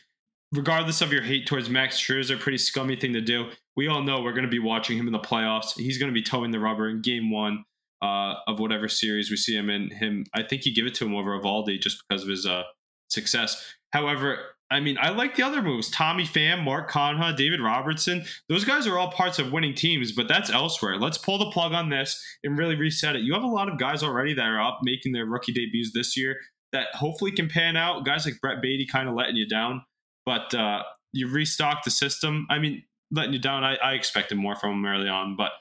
Regardless of your hate towards Max Scherzer, pretty scummy thing to do. We all know we're going to be watching him in the playoffs. He's going to be towing the rubber in Game One uh, of whatever series we see him in. Him, I think you give it to him over Eovaldi just because of his uh, success. However, I mean, I like the other moves. Tommy Pham, Mark Canha, David Robertson. Those guys are all parts of winning teams, but that's elsewhere. Let's pull the plug on this and really reset it. You have a lot of guys already that are up making their rookie debuts this year that hopefully can pan out. Guys like Brett Baty kind of letting you down, but uh, you restocked the system. I mean, letting you down. I, I expected more from him early on, but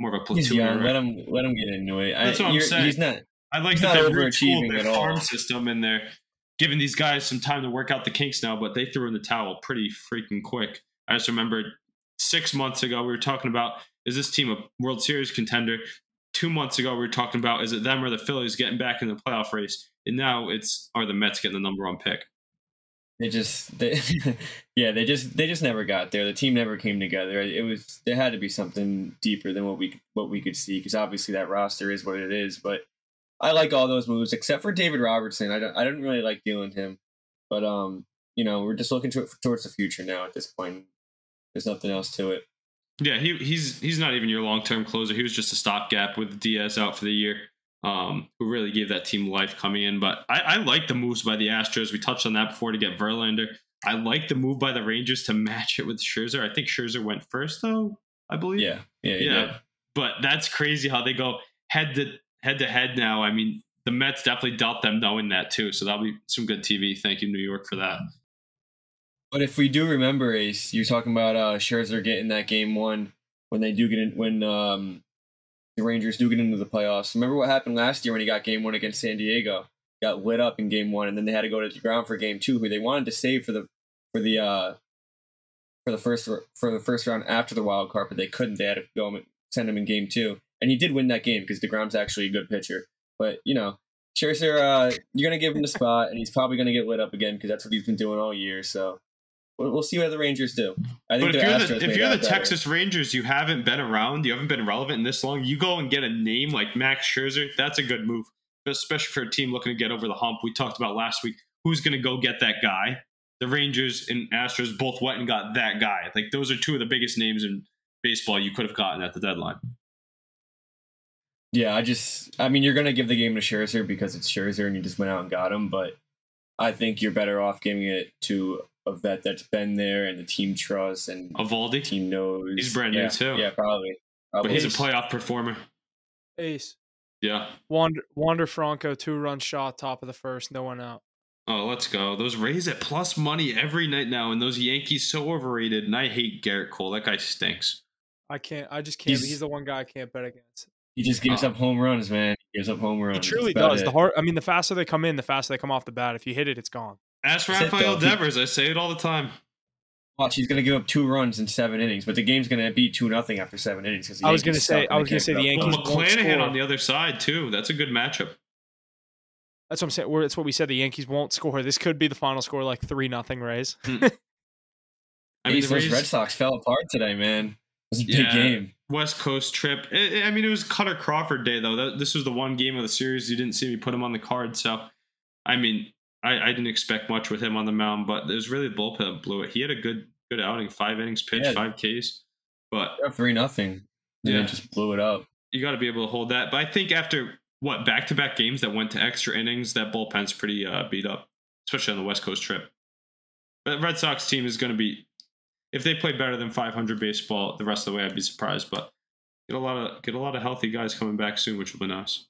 more of a platoon. He's young. Let him let him get into it. That's I, what I'm saying. He's not. I like that they're retooled their farm system and they're giving these guys some time to work out the kinks now, but they threw in the towel pretty freaking quick. I just remember six months ago we were talking about is this team a World Series contender? Two months ago we were talking about is it them or the Phillies getting back in the playoff race, and now it's are the Mets getting the number one pick. They just, they, yeah, they just they just never got there. The team never came together. It was there had to be something deeper than what we what we could see because obviously that roster is what it is, but I like all those moves except for David Robertson. I don't I didn't really like dealing him, but um, you know, we're just looking to, it towards the future now. At this point, there's nothing else to it. Yeah, he he's he's not even your long term closer. He was just a stopgap with Diaz out for the year. Um, who really gave that team life coming in. But I, I like the moves by the Astros. We touched on that before to get Verlander. I like the move by the Rangers to match it with Scherzer. I think Scherzer went first though. I believe. Yeah, yeah, yeah. But that's crazy how they go head to head to head now. I mean, the Mets definitely dealt them knowing that too. So that'll be some good TV. Thank you, New York, for that. But if we do remember, Ace, you're talking about uh, Scherzer getting that game one when they do get in when um, the Rangers do get into the playoffs. Remember what happened last year when he got game one against San Diego? Got lit up in game one, and then they had to go to deGrom for game two, who they wanted to save for the for the uh, for the first for the first round after the wild card, but they couldn't. They had to go send him in game two and he did win that game because Degrom's actually a good pitcher. But you know, Scherzer, uh, you're gonna give him the spot, and he's probably gonna get lit up again because that's what he's been doing all year. So we'll, we'll see what the Rangers do. I think but if you're the, if you're the Texas Rangers, you haven't been around, you haven't been relevant in this long. You go and get a name like Max Scherzer. That's a good move, especially for a team looking to get over the hump. We talked about last week. Who's gonna go get that guy? The Rangers and Astros both went and got that guy. Like those are two of the biggest names in baseball you could have gotten at the deadline. Yeah, I just, I mean, you're going to give the game to Scherzer because it's Scherzer and you just went out and got him, but I think you're better off giving it to a vet that's been there and the team trusts and Eovaldi. team knows. He's brand yeah, new too. Yeah, probably. probably. But he's a playoff performer. Ace. Yeah. Wander, Wander Franco, two run shot, top of the first, no one out. Oh, let's go. Those Rays at plus money every night now, and those Yankees so overrated. And I hate Gerrit Cole. That guy stinks. I can't. I just can't. He's, he's the one guy I can't bet against. He just gives uh, up home runs, man. He gives up home runs. He truly does. It. The hard. I mean, the faster they come in, the faster they come off the bat. If you hit it, it's gone. Ask Rafael Devers. I say it all the time. Watch, he's going to give up two runs in seven innings, but the game's going to be two nothing after seven innings. I was going to say, I was going to say the Yankees. Well, McClanahan on the other side too. That's a good matchup. That's what I'm saying. That's what we said. The Yankees won't score. This could be the final score, like three nothing Rays. I mean, Ace, the Rays, Red Sox fell apart today, man. It was a big Yeah. game. West Coast trip. I I mean, it was Kutter Crawford day though. That, this was the one game of the series you didn't see me put him on the card. So, I mean, I, I didn't expect much with him on the mound, but it was really the bullpen that blew it. He had a good good outing, five innings pitched, Yeah. five Ks. But Three nothing. Yeah. Just blew it up. you got to be able to hold that. But I think after what back to back games that went to extra innings, that bullpen's pretty uh, beat up, especially on the West Coast trip. But Red Sox team is going to be, if they play better than 500 baseball the rest of the way, I'd be surprised. But get a lot of get a lot of healthy guys coming back soon, which will be nice.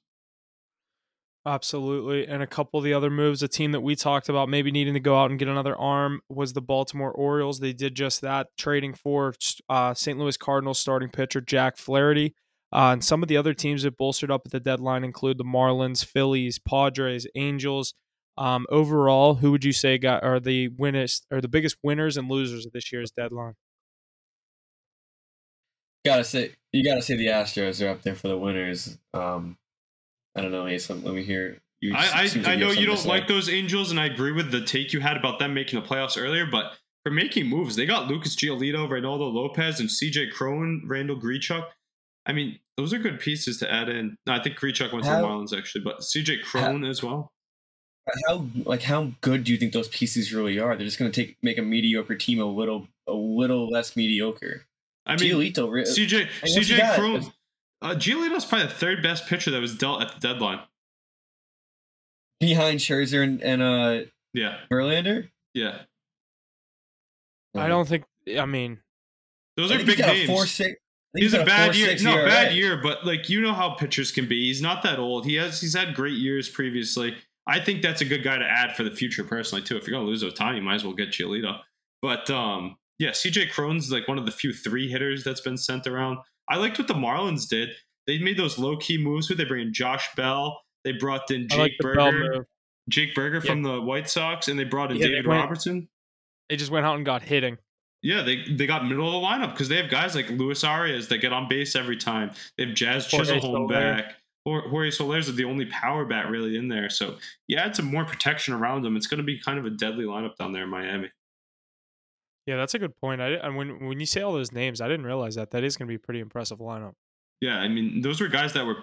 Absolutely. And a couple of the other moves, a team that we talked about maybe needing to go out and get another arm was the Baltimore Orioles. They did just that, trading for uh, St. Louis Cardinals starting pitcher Jack Flaherty. Uh, and some of the other teams that bolstered up at the deadline include the Marlins, Phillies, Padres, Angels. Um, overall, who would you say got are the winners or the biggest winners and losers of this year's deadline? Gotta say, you gotta say the Astros are up there for the winners. Um, I don't know, Ace. Let me hear. You, I I, I know you don't like those Angels, and I agree with the take you had about them making the playoffs earlier. But for making moves, they got Lucas Giolito, Reynaldo Lopez, and C.J. Cron, Randall Grichuk. I mean, those are good pieces to add in. No, I think Grichuk went to the How- Marlins actually, but C.J. Cron as well. How like how good do you think those pieces really are? They're just gonna take make a mediocre team a little a little less mediocre. I mean, Giolito, re- C.J. C.J. got? Cron. Uh, Giolito's probably the third best pitcher that was dealt at the deadline. behind Scherzer and, and uh Yeah, Verlander. yeah. I don't think. I mean, Those I are think he's big got names. a four six. I He's a got bad year. 4.6 No, ERA. bad year, but like you know how pitchers can be. He's not that old. He has he's had great years previously. I think that's a good guy to add for the future personally too. If you're gonna lose Ohtani, you might as well get Giolito. But um yeah, CJ Cron's like one of the few three hitters that's been sent around. I liked what the Marlins did. They made those low key moves with they bring in Josh Bell. They brought in I like Jake Burger. Jake Burger from the White Sox, and they brought in Yeah, they David went- Robertson. They just went out and got hitting. Yeah, they they got middle of the lineup because they have guys like Luis Arraez that get on base every time. They have Jazz Chisholm back. Or Jorge Soler's the only power bat really in there. So you add some more protection around them. It's going to be kind of a deadly lineup down there in Miami. Yeah, that's a good point. I and when when you say all those names, I didn't realize that. That is going to be a pretty impressive lineup. Yeah, I mean those were guys that were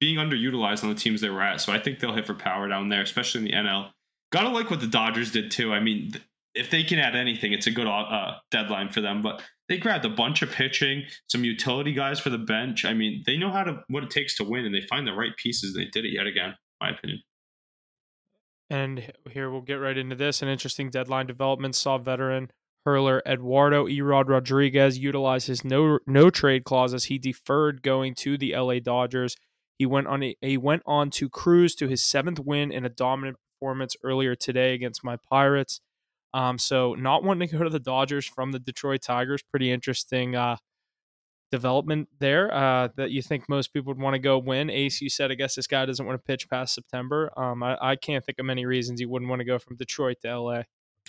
being underutilized on the teams they were at. So I think they'll hit for power down there, especially in the NL. Gotta like what the Dodgers did too. I mean, if they can add anything, it's a good uh, deadline for them. But they grabbed a bunch of pitching, some utility guys for the bench. I mean, they know how to what it takes to win, and they find the right pieces. They did it yet again, in my opinion. And here we'll get right into this. An interesting deadline development saw veteran hurler Eduardo Erod Rodriguez utilize his no no trade clause as he deferred going to the LA Dodgers. He went on a, he went on to cruise to his seventh win in a dominant performance earlier today against my Pirates. Um, so not wanting to go to the Dodgers from the Detroit Tigers, pretty interesting uh, development there. Uh, that you think most people would want to go win. Ace, you said I guess this guy doesn't want to pitch past September. Um, I, I can't think of many reasons he wouldn't want to go from Detroit to LA.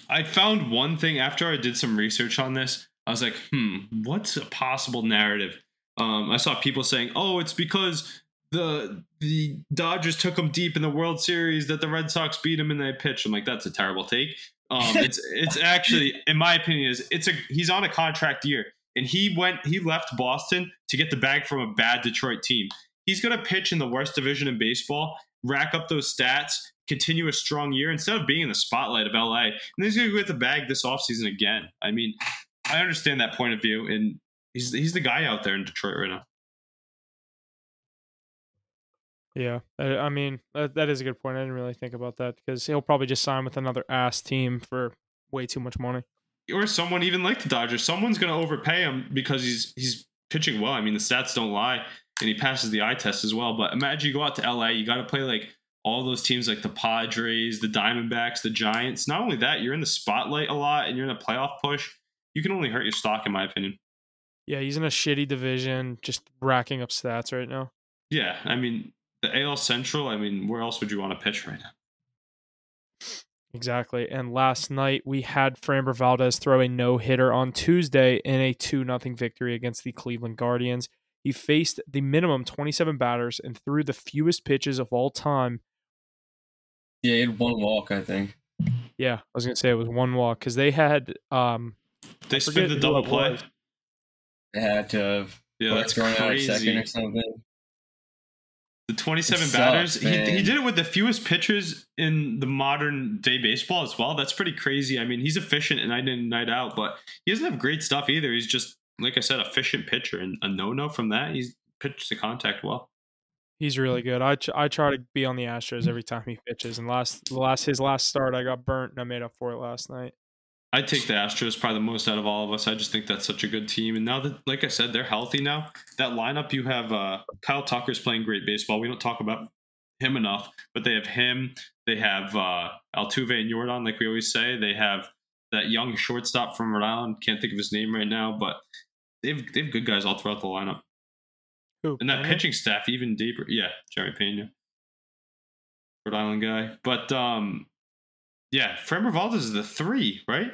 I found one thing after I did some research on this. I was like, hmm, what's a possible narrative? Um, I saw people saying, oh, it's because the the Dodgers took him deep in the World Series that the Red Sox beat him and they pitched. I'm like, that's a terrible take. Um, it's it's actually, in my opinion, is it's a he's on a contract year and he went he left Boston to get the bag from a bad Detroit team. He's gonna pitch in the worst division in baseball, rack up those stats, continue a strong year instead of being in the spotlight of LA. And he's going to get the bag this offseason again. I mean, I understand that point of view, and he's he's the guy out there in Detroit right now. Yeah, I, I mean that, that is a good point. I didn't really think about that because he'll probably just sign with another ass team for way too much money. Or someone even like the Dodgers. Someone's going to overpay him because he's he's pitching well. I mean, the stats don't lie, and he passes the eye test as well. But imagine you go out to LA, you got to play like all those teams like the Padres, the Diamondbacks, the Giants. Not only that, you're in the spotlight a lot, and you're in a playoff push. You can only hurt your stock, in my opinion. Yeah, he's in a shitty division, just racking up stats right now. Yeah, I mean the AL Central. I mean, where else would you want to pitch right now? Exactly. And last night we had Framber Valdez throw a no hitter on Tuesday in a 2 0 victory against the Cleveland Guardians. He faced the minimum 27 batters and threw the fewest pitches of all time Yeah, he had one walk, I think. Yeah, I was gonna say it was one walk because they had um They I spin forget the double play. They had to have Yeah, or that's thrown out a second crazy. or something. The 27 It batters. sucks, he, he did it with the fewest pitchers in the modern day baseball as well. That's pretty crazy. I mean, he's efficient and night in, night out, but he doesn't have great stuff either. He's just, like I said, efficient pitcher. And a no no from that, he's pitched to contact well. He's really good. I ch- I try to be on the Astros every time he pitches, and last last his last start I got burnt and I made up for it last night. I take the Astros probably the most out of all of us. I just think that's such a good team. And now that, like I said, they're healthy now. That lineup, you have uh, Kyle Tucker's playing great baseball. We don't talk about him enough, but they have him. They have uh, Altuve and Yordan, like we always say. They have that young shortstop from Rhode Island. Can't think of his name right now, but they've they've good guys all throughout the lineup. Who? And that Pena? pitching staff, even deeper. Yeah, Jerry Pena, Rhode Island guy. But um, yeah, Framber Valdez is the three, right?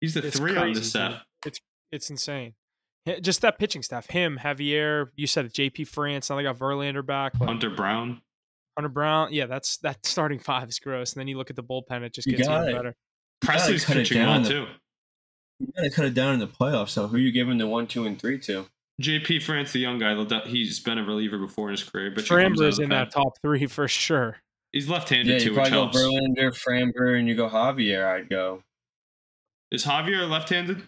He's the It's three on crazy, the staff. dude. It's it's insane. Just that pitching staff. Him, Javier. You said JP France. Now they got Verlander back. Like Hunter Brown. Hunter Brown. Yeah, that's that starting five is gross. And then you look at the bullpen, it just You gets even it. better. Pressly's it pitching well down too. You gotta cut it down in the playoffs. So who you giving the one, two, and three to? JP France, the young guy, he's been a reliever before in his career, but he is out Framber's in that top three for sure. He's left-handed you too, which probably go helps. Verlander, Framber, and you go Javier. I'd go. Is Javier left-handed?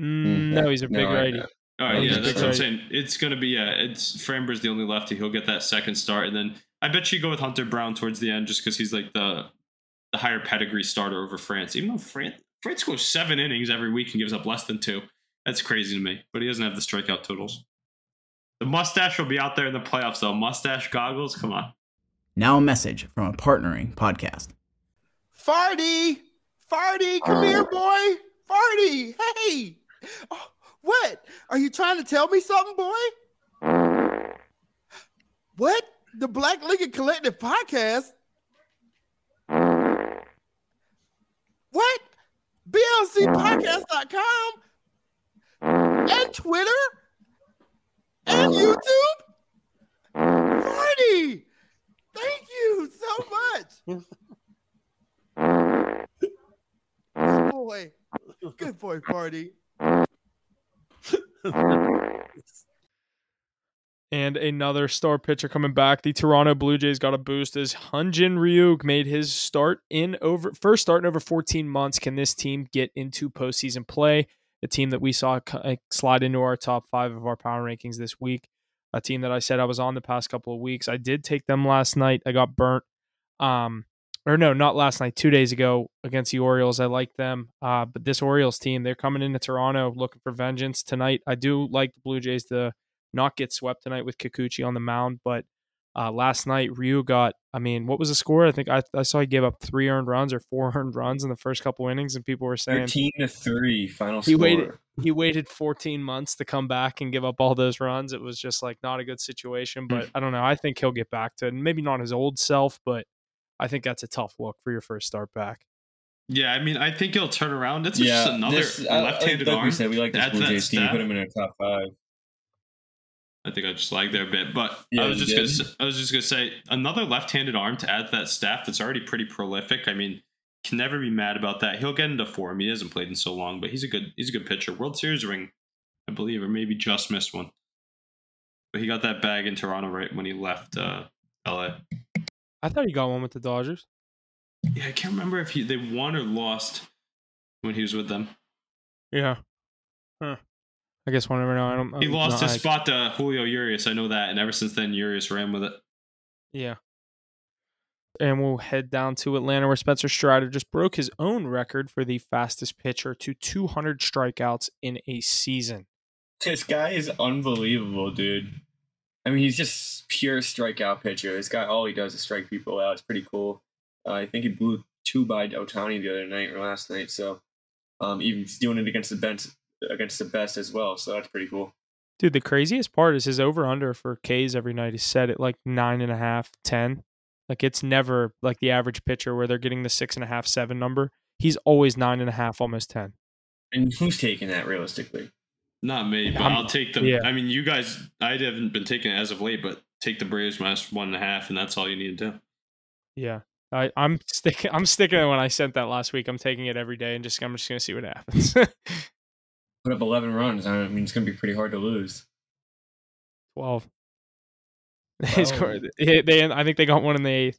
Mm, no, he's a big No, righty. All Oh, yeah, that's what I'm saying. It's gonna be yeah. It's Framber's the only lefty. He'll get that second start, and then I bet you go with Hunter Brown towards the end, just because he's like the the higher pedigree starter over France. Even though France France goes seven innings every week and gives up less than two, that's crazy to me. But he doesn't have the strikeout totals. The mustache will be out there in the playoffs, though. Mustache goggles, come on. Now a message from a partnering podcast. Farty! Farty, come here, boy! Farty! Hey! Oh, what? Are you trying to tell me something, boy? What? The Black Lincoln Collective podcast? What? BLCpodcast.com? And Twitter? And uh. YouTube? Farty! Thank you so much! Good boy. Good boy, Farty. And another star pitcher coming back. The Toronto Blue Jays got a boost as Hyun-jin Ryu made his start in over first start in over 14 months. Can this team get into postseason play? A team that we saw slide into our top five of our power rankings this week. A team that I said I was on the past couple of weeks. I did take them last night. I got burnt. Um, or no, not last night. Two days ago against the Orioles. I like them. Uh, but this Orioles team, they're coming into Toronto looking for vengeance tonight. I do like the Blue Jays to not get swept tonight with Kikuchi on the mound. But uh, last night, Ryu got, I mean, what was the score? I think I, I saw he gave up three earned runs or four earned runs in the first couple innings, and people were saying Thirteen to three final He score. waited- he waited 14 months to come back and give up all those runs. It was just like not a good situation. But I don't know. I think he'll get back to it. Maybe not his old self, but I think that's a tough look for your first start back. Yeah, I mean, I think he'll turn around. It's yeah, just another this- left-handed like arm. we said, we like this Add to Blue that Jays team. Put him in our top five. I think I just lagged there a bit, but Yeah, I was just gonna, did. s- I was just gonna say another left-handed arm to add to that staff that's already pretty prolific. I mean, can never be mad about that. He'll get into form. He hasn't played in so long, but he's a good he's a good pitcher. World Series ring, I believe, or maybe just missed one. But he got that bag in Toronto right when he left uh, LA. I thought he got one with the Dodgers. Yeah, I can't remember if he they won or lost when he was with them. Yeah. Huh. I guess we'll never know. I don't. He I'm lost his I- spot to Julio Urias. I know that, and ever since then, Urias ran with it. Yeah. And we'll head down to Atlanta where Spencer Strider just broke his own record for the fastest pitcher to 200 strikeouts in a season. This guy is unbelievable, dude. I mean, he's just pure strikeout pitcher. This guy, all he does is strike people out. It's pretty cool. Uh, I think he blew two by Ohtani the other night or last night. So, um, even doing it against the best, against the best as well. So that's pretty cool. Dude, the craziest part is his over under for K's every night is set at like nine and a half, ten. Like it's never like the average pitcher where they're getting the six and a half, seven number. He's always nine and a half, almost ten. And who's taking that realistically? Not me, but I'm- I'll take the. yeah. I mean, you guys, I haven't been taking it as of late, but take the Braves minus one and a half, and that's all you need to do. Yeah. I, I'm sticking. I'm sticking it when I sent that last week. I'm taking it every day and just I'm just gonna see what happens. Put up 11 runs. I mean, it's going to be pretty hard to lose. Twelve. They scored. They, they, I think they got one in the eighth.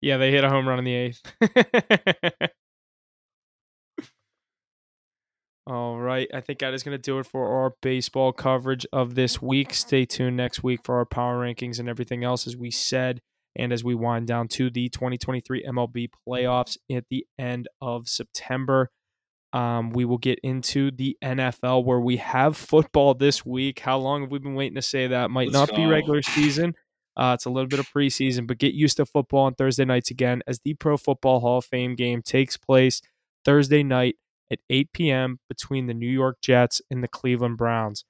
Yeah, they hit a home run in the eighth. All right. I think that is going to do it for our baseball coverage of this week. Stay tuned next week for our power rankings and everything else, as we said, and as we wind down to the 2023 MLB playoffs at the end of September. Um, we will get into the NFL where we have football this week. How long have we been waiting to say that? Might Let's not be regular season. Uh, it's a little bit of preseason, but get used to football on Thursday nights again as the Pro Football Hall of Fame game takes place Thursday night at 8 p.m. between the New York Jets and the Cleveland Browns.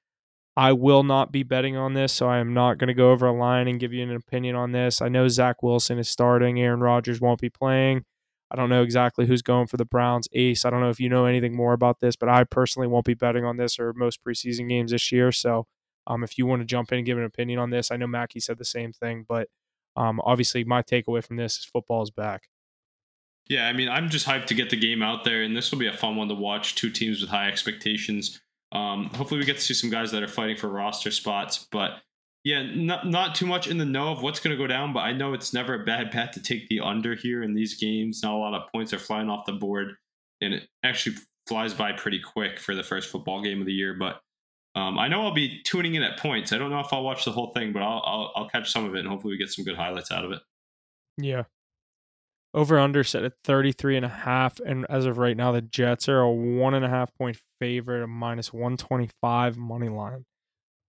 I will not be betting on this, so I am not going to go over a line and give you an opinion on this. I know Zach Wilson is starting, Aaron Rodgers won't be playing. I don't know exactly who's going for the Browns ace. I don't know if you know anything more about this, but I personally won't be betting on this or most preseason games this year. So um, if you want to jump in and give an opinion on this, I know Mackey said the same thing, but um, obviously my takeaway from this is football is back. Yeah, I mean, I'm just hyped to get the game out there, and this will be a fun one to watch. Two teams with high expectations. Um, hopefully, we get to see some guys that are fighting for roster spots. But yeah, not not too much in the know of what's going to go down. But I know it's never a bad bet to take the under here in these games. Not a lot of points are flying off the board, and it actually flies by pretty quick for the first football game of the year. But um, I know I'll be tuning in at points. I don't know if I'll watch the whole thing, but I'll I'll, I'll catch some of it, and hopefully, we get some good highlights out of it. Yeah. Over under set at 33 and a half. And as of right now, the Jets are a one and a half point favorite, a minus 125 money line.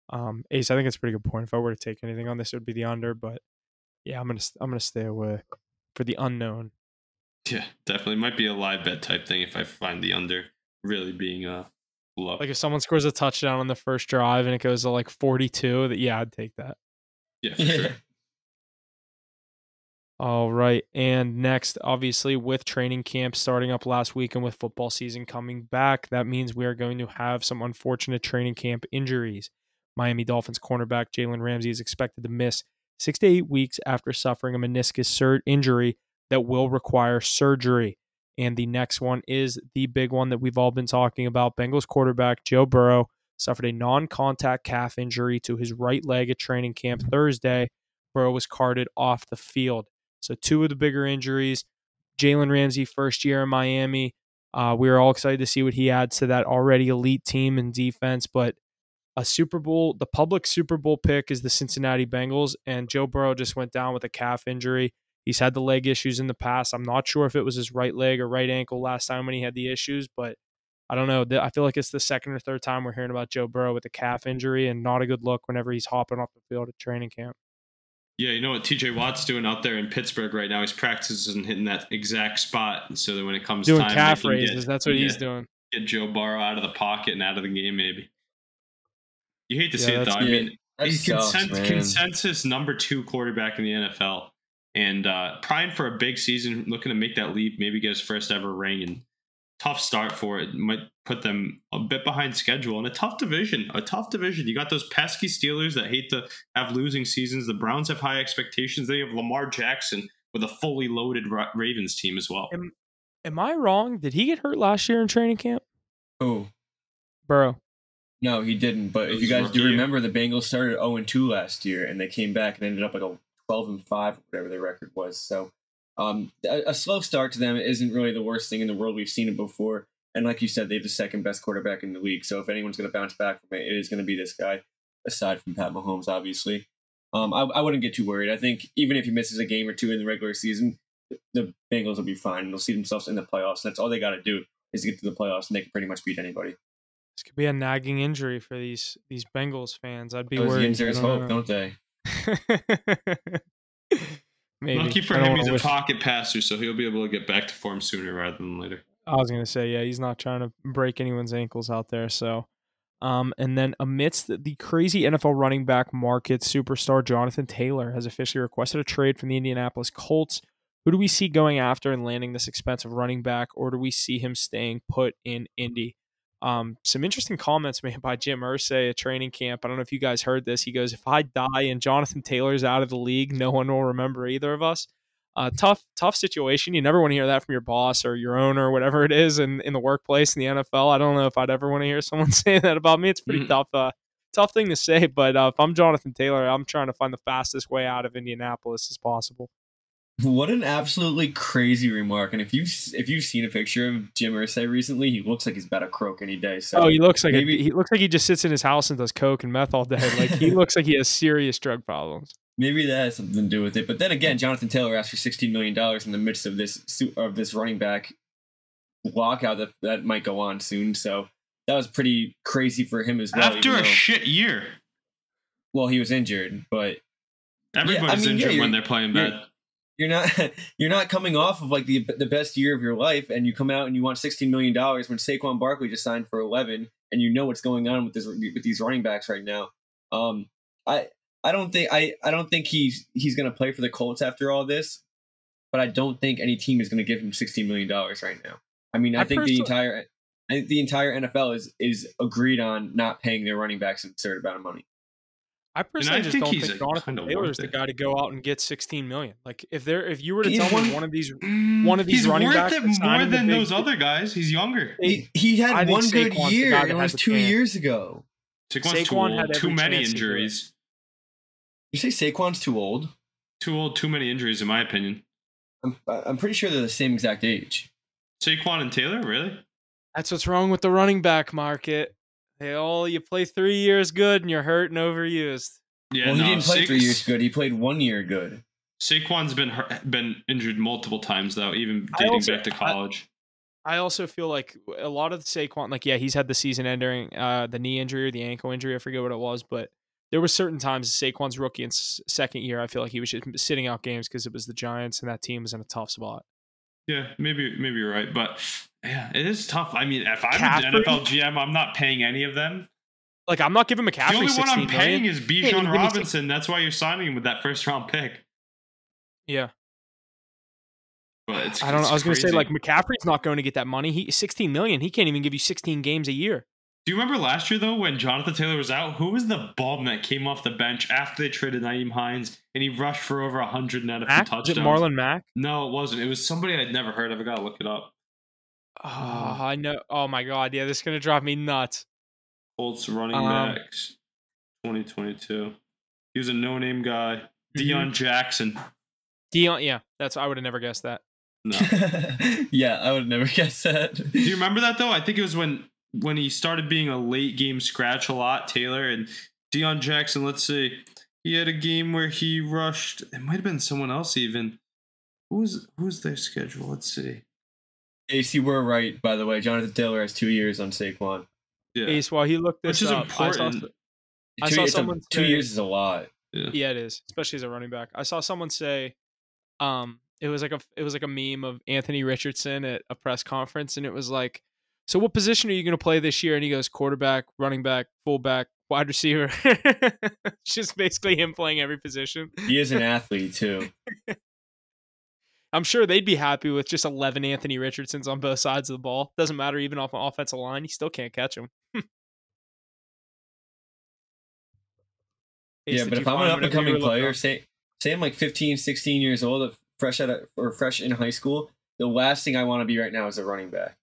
Um, Ace, I think it's a pretty good point. If I were to take anything on this, it would be the under. But yeah, I'm gonna I'm gonna stay away for the unknown. Yeah, definitely might be a live bet type thing if I find the under really being a low. Like if someone scores a touchdown on the first drive and it goes to like 42, that yeah, I'd take that. yeah, for sure. All right. And next, obviously, with training camp starting up last week and with football season coming back, that means we are going to have some unfortunate training camp injuries. Miami Dolphins cornerback Jalen Ramsey is expected to miss six to eight weeks after suffering a meniscus sur- injury that will require surgery. And the next one is the big one that we've all been talking about. Bengals quarterback Joe Burrow suffered a non contact calf injury to his right leg at training camp Thursday. Burrow was carted off the field. So, two of the bigger injuries. Jalen Ramsey, first year in Miami. Uh, we were all excited to see what he adds to that already elite team and defense. But a Super Bowl, the public Super Bowl pick is the Cincinnati Bengals, and Joe Burrow just went down with a calf injury. He's had the leg issues in the past. I'm not sure if it was his right leg or right ankle last time when he had the issues, but I don't know. I feel like it's the second or third time we're hearing about Joe Burrow with a calf injury, and not a good look whenever he's hopping off the field at training camp. Yeah, you know what TJ Watt's doing out there in Pittsburgh right now? He's practicing hitting that exact spot, so that when it comes Doing time, calf raises. Get, That's what he's yeah, doing. Get Joe Burrow out of the pocket and out of the game, maybe. You hate to Yeah, see it though. that's- I mean, he's sucks, consen- consensus number two quarterback in the NFL, and uh, primed for a big season, looking to make that leap, maybe get his first ever ring. And tough start for it might put them a bit behind schedule in a tough division. A tough division. You got those pesky Steelers that hate to have losing seasons. The Browns have high expectations. They have Lamar Jackson with a fully loaded Ravens team as well. Am, am I wrong? Did he get hurt last year in training camp? Oh, Burrow. No, he didn't. But It if you guys do year. remember, the Bengals started 0 2 last year, and they came back and ended up like a 12 and 5, whatever their record was. So, um, a, a slow start to them isn't really the worst thing in the world. We've seen it before. And like you said, they have the second best quarterback in the league. So if anyone's going to bounce back from it, it is going to be this guy, aside from Pat Mahomes, obviously. Um, I, I wouldn't get too worried. I think even if he misses a game or two in the regular season, the Bengals will be fine. They'll see themselves in the playoffs. That's all they got to do is get to the playoffs, and they can pretty much beat anybody. This could be a nagging injury for these these Bengals fans. I'd be Those worried. Yinzers I hope, don't don't they? Maybe. Lucky for him, he's a wish- pocket passer, so he'll be able to get back to form sooner rather than later. I was gonna say, yeah, he's not trying to break anyone's ankles out there. So, um, and then amidst the, the crazy NFL running back market, superstar Jonathan Taylor has officially requested a trade from the Indianapolis Colts. Who do we see going after and landing this expensive running back, or do we see him staying put in Indy? Um, some interesting comments made by Jim Irsay at training camp. I don't know if you guys heard this. He goes, "If I die and Jonathan Taylor's out of the league, no one will remember either of us." uh, tough, tough situation. You never want to hear that from your boss or your owner or whatever it is in, in the workplace in the NFL. I don't know if I'd ever want to hear someone say that about me. It's a pretty Mhm. tough, uh, tough thing to say. But uh, if I'm Jonathan Taylor, I'm trying to find the fastest way out of Indianapolis as possible. What an absolutely crazy remark! And if you've if you've seen a picture of Jim Irsay recently, he looks like he's about to croak any day. So Oh, he looks like a, he looks like he just sits in his house and does coke and meth all day. Like he looks like he has serious drug problems. maybe that has something to do with it. But then again, Jonathan Taylor asked for sixteen million dollars in the midst of this su- of this running back lockout that that might go on soon. So that was pretty crazy for him as well. After a though- shit year, well, he was injured, but everybody's mean, injured you're- when they're playing you're- bad. You're not you're not coming off of like the the best year of your life, and you come out and you want sixteen million dollars when Saquon Barkley just signed for eleven, and you know what's going on with this with these running backs right now. Um, I I don't think I I don't think he's he's going to play for the Colts after all this, but I don't think any team is going to give him sixteen million dollars right now. I mean, I, I think the entire I think the entire NFL is is agreed on not paying their running backs an absurd amount of money. I personally I just think don't think Jonathan Taylor is the guy to go out and get 16 million. Like if there, if you were to He's tell me one- one of these, Mm, one of these he's running worth backs it more than big- those other guys. He's younger. He, he had think one good Saquon's the year, guy it was two chance. years ago. Saquon's too Saquon had old. Too many chance to injuries. You say Saquon's too old? Too old. Too many injuries, in my opinion. I'm, I'm pretty sure they're the same exact age. Saquon and Taylor, really? that's what's wrong with the running back market. They all you play three years good and you're hurt and overused. Yeah, well, no, he didn't play Sa- three years good. He played one year good. Saquon's been hurt, been injured multiple times though, even dating also- back to college. I also feel like a lot of the Saquon, like yeah, he's had the season ending, uh, the knee injury or the ankle injury. I forget what it was, but there were certain times Saquon's rookie and s- second year, I feel like he was just sitting out games because it was the Giants and that team was in a tough spot. yeah, maybe maybe you're right, but yeah, it is tough. I mean, if I'm McCaffrey? an NFL GM, I'm not paying any of them. Like I'm not giving McCaffrey the only one I'm paying million. is Bijan give Robinson. That's why you're signing him with that first round pick. Yeah, But it's I don't know. I was going to say like McCaffrey's not going to get that money. He 16 million. He can't even give you 16 games a year. Do you remember last year though when Jonathan Taylor was out? Who was the bum that came off the bench after they traded Nyheim Hines and he rushed for over hundred and had a few Mac? Is touchdowns? it Marlon Mack? No, it wasn't. It was somebody I'd never heard of. I gotta look it up. Oh, I know. Oh my god, yeah, this is going to drive me nuts. Colts running Um, backs, 2022. He was a no-name guy. Mhm. Deon Jackson. Dion, yeah, that's I would have never guessed that. No. yeah, I would never guess that. Do you remember that though? I think it was when when he started being a late game scratch a lot, Taylor and Deon Jackson. Let's see, he had a game where he rushed. It might have been someone else even. Who was who was their schedule? Let's see. AC, you were right, by the way. Jonathan Taylor has two years on Saquon. Yeah, Ace, while he looked this which is up, I saw, important. I two, saw it's a- someone two say- years is a lot. Yeah. yeah, it is, especially as a running back. I saw someone say, um, it was like a it was like a meme of Anthony Richardson at a press conference, and it was like, so what position are you going to play this year? And he goes quarterback, running back, fullback, wide receiver. Just basically him playing every position. He is an athlete too. I'm sure they'd be happy with just 11 Anthony Richardsons on both sides of the ball. Doesn't matter even off an offensive line, you still can't catch him. yeah, but if I'm an up and coming player, say say I'm like 15, 16 years old, uh, fresh out of, or fresh in high school, the last thing I want to be right now is a running back.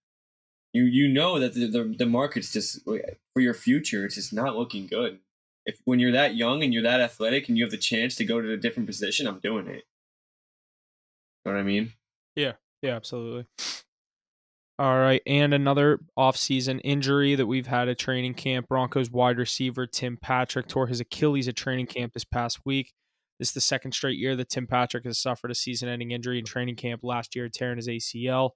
You you know that the, the the market's just for your future. It's just not looking good. If when you're that young and you're that athletic and you have the chance to go to a different position, I'm doing it. Know what I mean? Yeah, Yeah, absolutely. All right, and another offseason injury that we've had at training camp. Broncos wide receiver Tim Patrick tore his Achilles at training camp this past week. This is the second straight year that Tim Patrick has suffered a season-ending injury in training camp. Last year, tearing his ACL.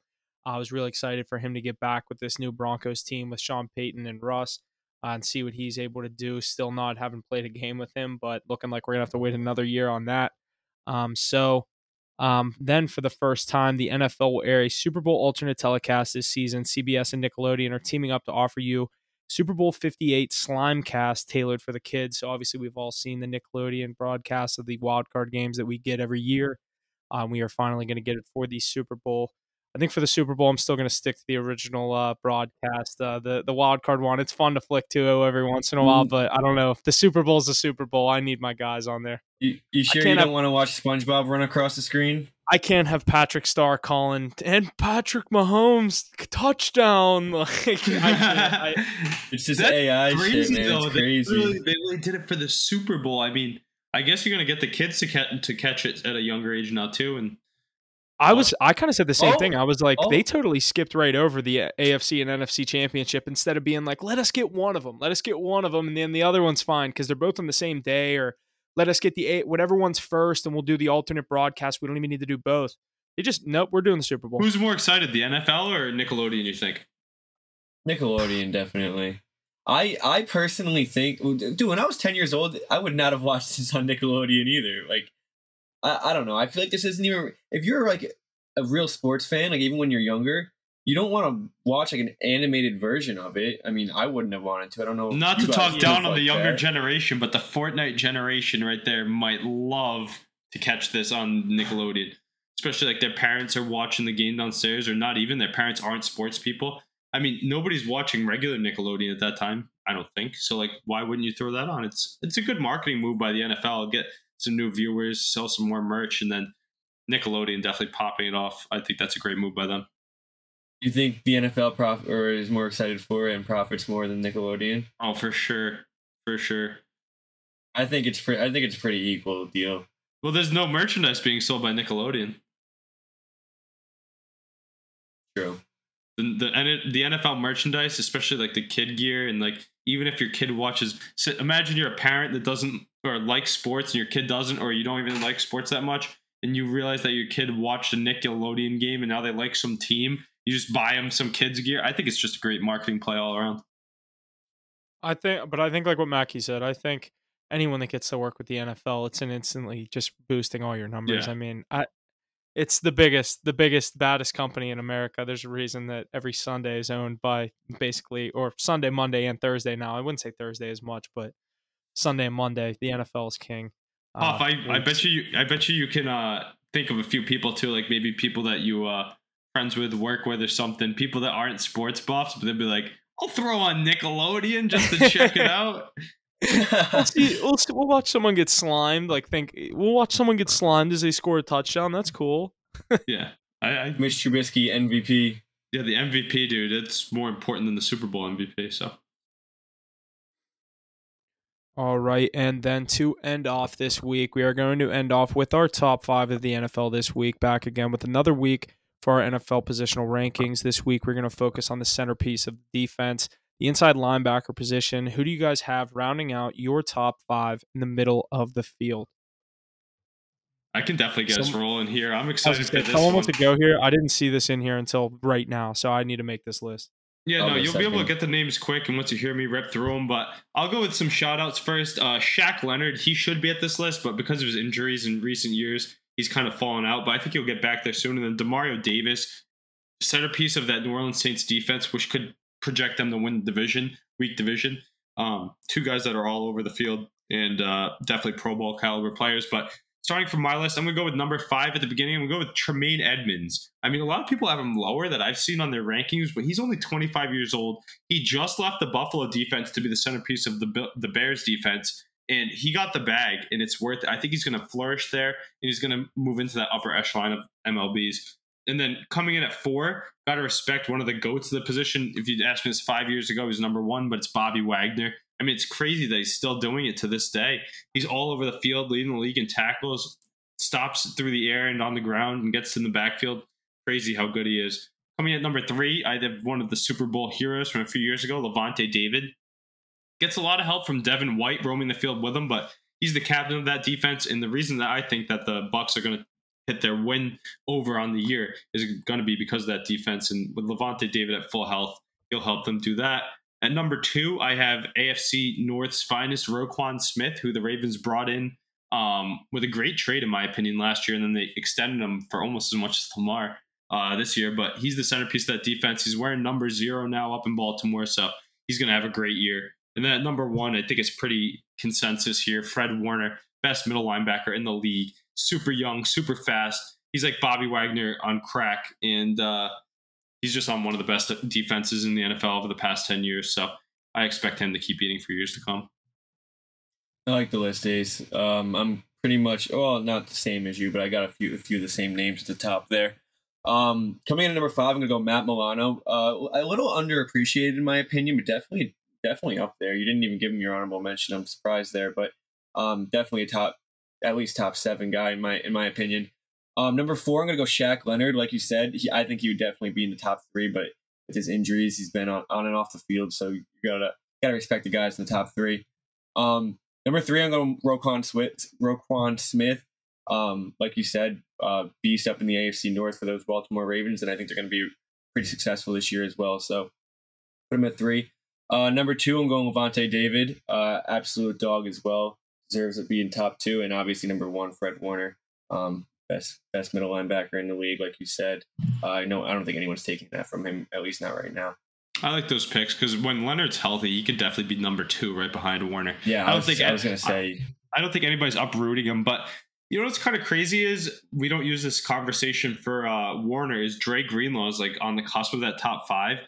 I was really excited for him to get back with this new Broncos team with Sean Payton and Russ uh, and see what he's able to do. Still not having played a game with him, but looking like we're gonna have to wait another year on that. Um, so um, then, for the first time, the NFL will air a Super Bowl alternate telecast this season. CBS and Nickelodeon are teaming up to offer you Super Bowl 58 slime cast tailored for the kids. So, obviously, we've all seen the Nickelodeon broadcast of the wildcard games that we get every year. Um, we are finally going to get it for the Super Bowl. I think for the Super Bowl, I'm still going to stick to the original uh, broadcast, uh, the the wild card one. It's fun to flick to every once in a while, but I don't know. The Super Bowl's the Super Bowl. I need my guys on there. You, you sure you can't don't have- want to watch SpongeBob run across the screen? I can't have Patrick Star calling and Patrick Mahomes touchdown. Like I. I, It's just That's AI shit, crazy man. though. It's They crazy. really, they really did it for the Super Bowl. I mean, I guess you're gonna get the kids to catch to catch it at a younger age now too. And I was I kind of said the same Oh, thing. I was like, oh. they totally skipped right over the uh, AFC and NFC championship instead of being like, let us get one of them, let us get one of them, and then the other one's fine because they're both on the same day, or let us get the eight, whatever one's first, and we'll do the alternate broadcast. We don't even need to do both. They just nope, we're doing the Super Bowl. who's more excited, the NFL or Nickelodeon? You think? Nickelodeon, definitely. I I personally think, dude, when I was ten years old, I would not have watched this on Nickelodeon either. Like, I I don't know. I feel like this isn't even. If you're like a real sports fan, like even when you're younger, you don't want to watch like an animated version of it. I mean, I wouldn't have wanted to. I don't know. Not to talk down on like the younger that. generation, but the Fortnite generation right there might love to catch this on Nickelodeon. Especially like their parents are watching the game downstairs, or not even their parents aren't sports people. I mean, nobody's watching regular Nickelodeon at that time. I don't think so. Like, why wouldn't you throw that on? It's it's a good marketing move by the NFL. Get some new viewers, sell some more merch, and then Nickelodeon definitely popping it off. I think that's a great move by them. You think the NFL prof or is more excited for it and profits more than Nickelodeon? Oh, for sure, for sure. I think it's pre- I think it's a pretty equal deal. Well, there's no merchandise being sold by Nickelodeon. True. the the the NFL merchandise, especially like the kid gear, and like even if your kid watches, so imagine you're a parent that doesn't or likes sports, and your kid doesn't, or you don't even like sports that much, and you realize that your kid watched a Nickelodeon game, and now they like some team. You just buy them some kids gear. I think it's just a great marketing play all around. I think, but I think like what Mackey said, I think anyone that gets to work with the NFL, it's an instantly just boosting all your numbers. Yeah. I mean, I, it's the biggest, the biggest, baddest company in America. There's a reason that every Sunday is owned by basically, or Sunday, Monday, and Thursday now. I wouldn't say Thursday as much, but Sunday and Monday, the NFL is king. Uh, Hoff, I, I bet you, I bet you, you can uh, think of a few people too, like maybe people that you uh, friends with, work with, or something. People that aren't sports buffs, but they'd be like, "I'll throw on Nickelodeon just to check it out." We'll see. We'll, see, we'll watch someone get slimed. Like think we'll watch someone get slimed as they score a touchdown. That's cool. Yeah, I, I Mitch Trubisky MVP. yeah, the MVP dude. It's more important than the Super Bowl MVP. So All right, and then to end off this week, we are going to end off with our top five of the NFL this week. Back again with another week for our NFL positional rankings. This week, we're going to focus on the centerpiece of defense, the inside linebacker position. Who do you guys have rounding out your top five in the middle of the field? I can definitely get us Some- rolling here. I'm I was excited just for gonna- this Someone one. wants to go here. I didn't see this in here until right now, so I need to make this list. Yeah, I'll no, you'll be able to get the names quick, and once you hear me rip through them, but I'll go with some shout outs first. Uh, Shaq Leonard, he should be at this list, but because of his injuries in recent years, he's kind of fallen out, but I think he'll get back there soon. And then Demario Davis, centerpiece of that New Orleans Saints defense, which could project them to win division, weak division. Um, two guys that are all over the field and uh, definitely Pro Bowl caliber players, but starting from my list, I'm going to go with number five at the beginning. I'm going to go with Tremaine Edmunds. I mean, a lot of people have him lower that I've seen on their rankings, but he's only 25 years old. He just left the Buffalo defense to be the centerpiece of the the Bears defense, and he got the bag, and it's worth. It. I think he's going to flourish there, and he's going to move into that upper echelon of MLBs. And then coming in at four, got to respect one of the goats of the position. If you'd asked me this five years ago, he was number one, but it's Bobby Wagner. I mean, it's crazy that he's still doing it to this day. He's all over the field, leading the league in tackles, stops through the air and on the ground, and gets in the backfield. Crazy how good he is. Coming at number three, I have one of the Super Bowl heroes from a few years ago, Lavonte David. Gets a lot of help from Devin White roaming the field with him, but he's the captain of that defense. And the reason that I think that the Bucs are going to hit their win over on the year is going to be because of that defense. And with Lavonte David at full health, he'll help them do that. At number two, I have AFC North's finest Roquan Smith, who the Ravens brought in um, with a great trade, in my opinion, last year, and then they extended him for almost as much as Lamar uh, this year. But he's the centerpiece of that defense. He's wearing number zero now up in Baltimore, so he's going to have a great year. And then at number one, I think it's pretty consensus here. Fred Warner, best middle linebacker in the league, super young, super fast. He's like Bobby Wagner on crack, and uh, he's just on one of the best defenses in the NFL over the past 10 years. So I expect him to keep eating for years to come. I like the list, Ace. Um, I'm pretty much well, not the same as you, but I got a few a few of the same names at the top there. Um, coming in at number five, I'm gonna go Matt Milano. Uh, a little underappreciated in my opinion, but definitely definitely up there. You didn't even give him your honorable mention. I'm surprised there, but um, definitely a top, at least top seven guy in my in my opinion. Um, number four, I'm gonna go Shaq Leonard. Like you said, he, I think he would definitely be in the top three, but with his injuries, he's been on, on and off the field, so you gotta gotta respect the guys in the top three. Um, number three, I'm going Roquan Smith. Roquan Smith, um, like you said, uh, beast up in the AFC North for those Baltimore Ravens, and I think they're to be pretty successful this year as well. So put him at three. Uh, number two, I'm going Lavonte David, uh, absolute dog as well, deserves to be in top two, and obviously number one, Fred Warner, um, best best middle linebacker in the league, like you said. Uh, I know I don't think anyone's taking that from him, at least not right now. I like those picks because when Leonard's healthy, he could definitely be number two right behind Warner. Yeah, I, I don't was, think I was going to say. I, I don't think anybody's uprooting him, but you know what's kind of crazy is we don't use this conversation for uh, Warner. Is Dre Greenlaw is like on the cusp of that top five,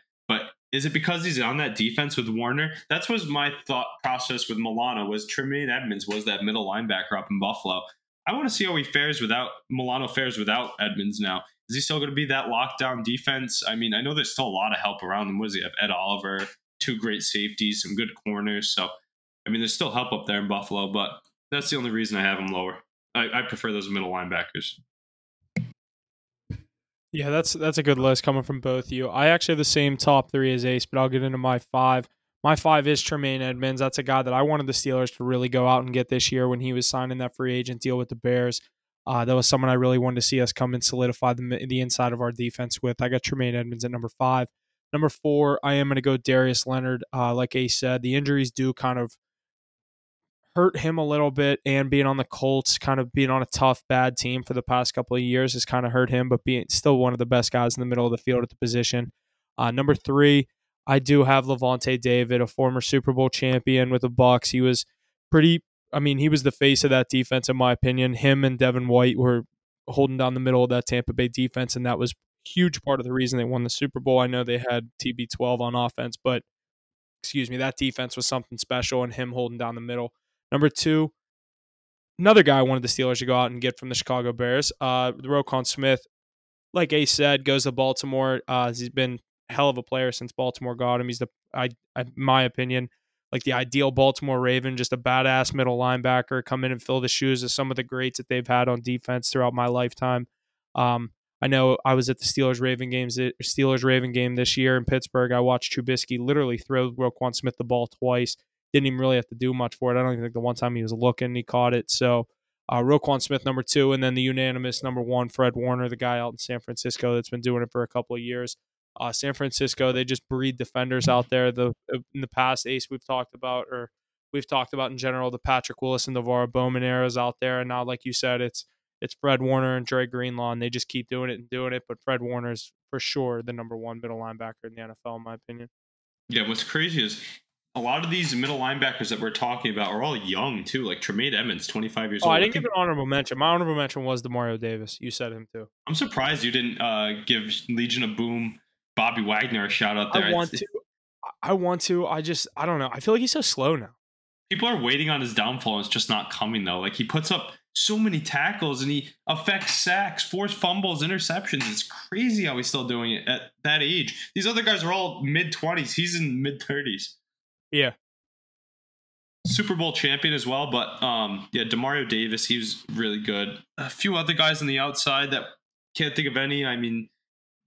is it because he's on that defense with Warner? That's was my thought process with Milano. Was Tremaine Edmunds was that middle linebacker up in Buffalo? I want to see how he fares without Milano fares without Edmunds now. Is he still going to be that lockdown defense? I mean, I know there's still a lot of help around him. Was he have Ed Oliver, two great safeties, some good corners. So, I mean, there's still help up there in Buffalo, but that's the only reason I have him lower. I, I prefer those middle linebackers. Yeah, that's that's a good list coming from both you. I actually have the same top three as Ace, but I'll get into my five. My five is Tremaine Edmunds. That's a guy that I wanted the Steelers to really go out and get this year when he was signing that free agent deal with the Bears. Uh, that was someone I really wanted to see us come and solidify the, the inside of our defense with. I got Tremaine Edmunds at number five. Number four, I am going to go Darius Leonard. Uh, like Ace said, the injuries do kind of hurt him a little bit, and being on the Colts, kind of being on a tough, bad team for the past couple of years has kind of hurt him, but being still one of the best guys in the middle of the field at the position. Uh, number three, I do have Lavonte David, a former Super Bowl champion with the Bucs. He was pretty. I mean, he was the face of that defense, in my opinion. Him and Devin White were holding down the middle of that Tampa Bay defense, and that was huge part of the reason they won the Super Bowl. I know they had TB12 on offense, but excuse me, that defense was something special, and him holding down the middle. Number two, another guy I wanted the Steelers to go out and get from the Chicago Bears, uh, Roquan Smith. Like Ace said, goes to Baltimore. Uh, he's been hell of a player since Baltimore got him. He's the, I, I, my opinion, like the ideal Baltimore Raven, just a badass middle linebacker, come in and fill the shoes of some of the greats that they've had on defense throughout my lifetime. Um, I know I was at the Steelers Raven games, Steelers Raven game this year in Pittsburgh. I watched Trubisky literally throw Roquan Smith the ball twice. Didn't even really have to do much for it. I don't even think the one time he was looking, he caught it. So uh, Roquan Smith number two, and then the unanimous number one, Fred Warner, the guy out in San Francisco that's been doing it for a couple of years. Uh, San Francisco, they just breed defenders out there. The in the past, Ace we've talked about, or we've talked about in general, the Patrick Willis and NaVorro Bowman eras out there, and now, like you said, it's it's Fred Warner and Dre Greenlaw, and they just keep doing it and doing it. But Fred Warner is for sure the number one middle linebacker in the NFL, in my opinion. Yeah, what's crazy is a lot of these middle linebackers that we're talking about are all young too. Like Tremaine Edmunds, twenty five years oh, old. I didn't give an honorable mention. My honorable mention was Demario Davis. You said him too. I'm surprised you didn't uh, give Legion of Boom Bobby Wagner a shout out there. I want to. I want to. I just. I don't know. I feel like he's so slow now. People are waiting on his downfall. and It's just not coming though. Like he puts up so many tackles and he affects sacks, forced fumbles, interceptions. It's crazy how he's still doing it at that age. These other guys are all mid twenties. He's in mid thirties. Yeah. Super Bowl champion as well, but um, yeah, Demario Davis, he was really good. A few other guys on the outside that can't think of any. I mean,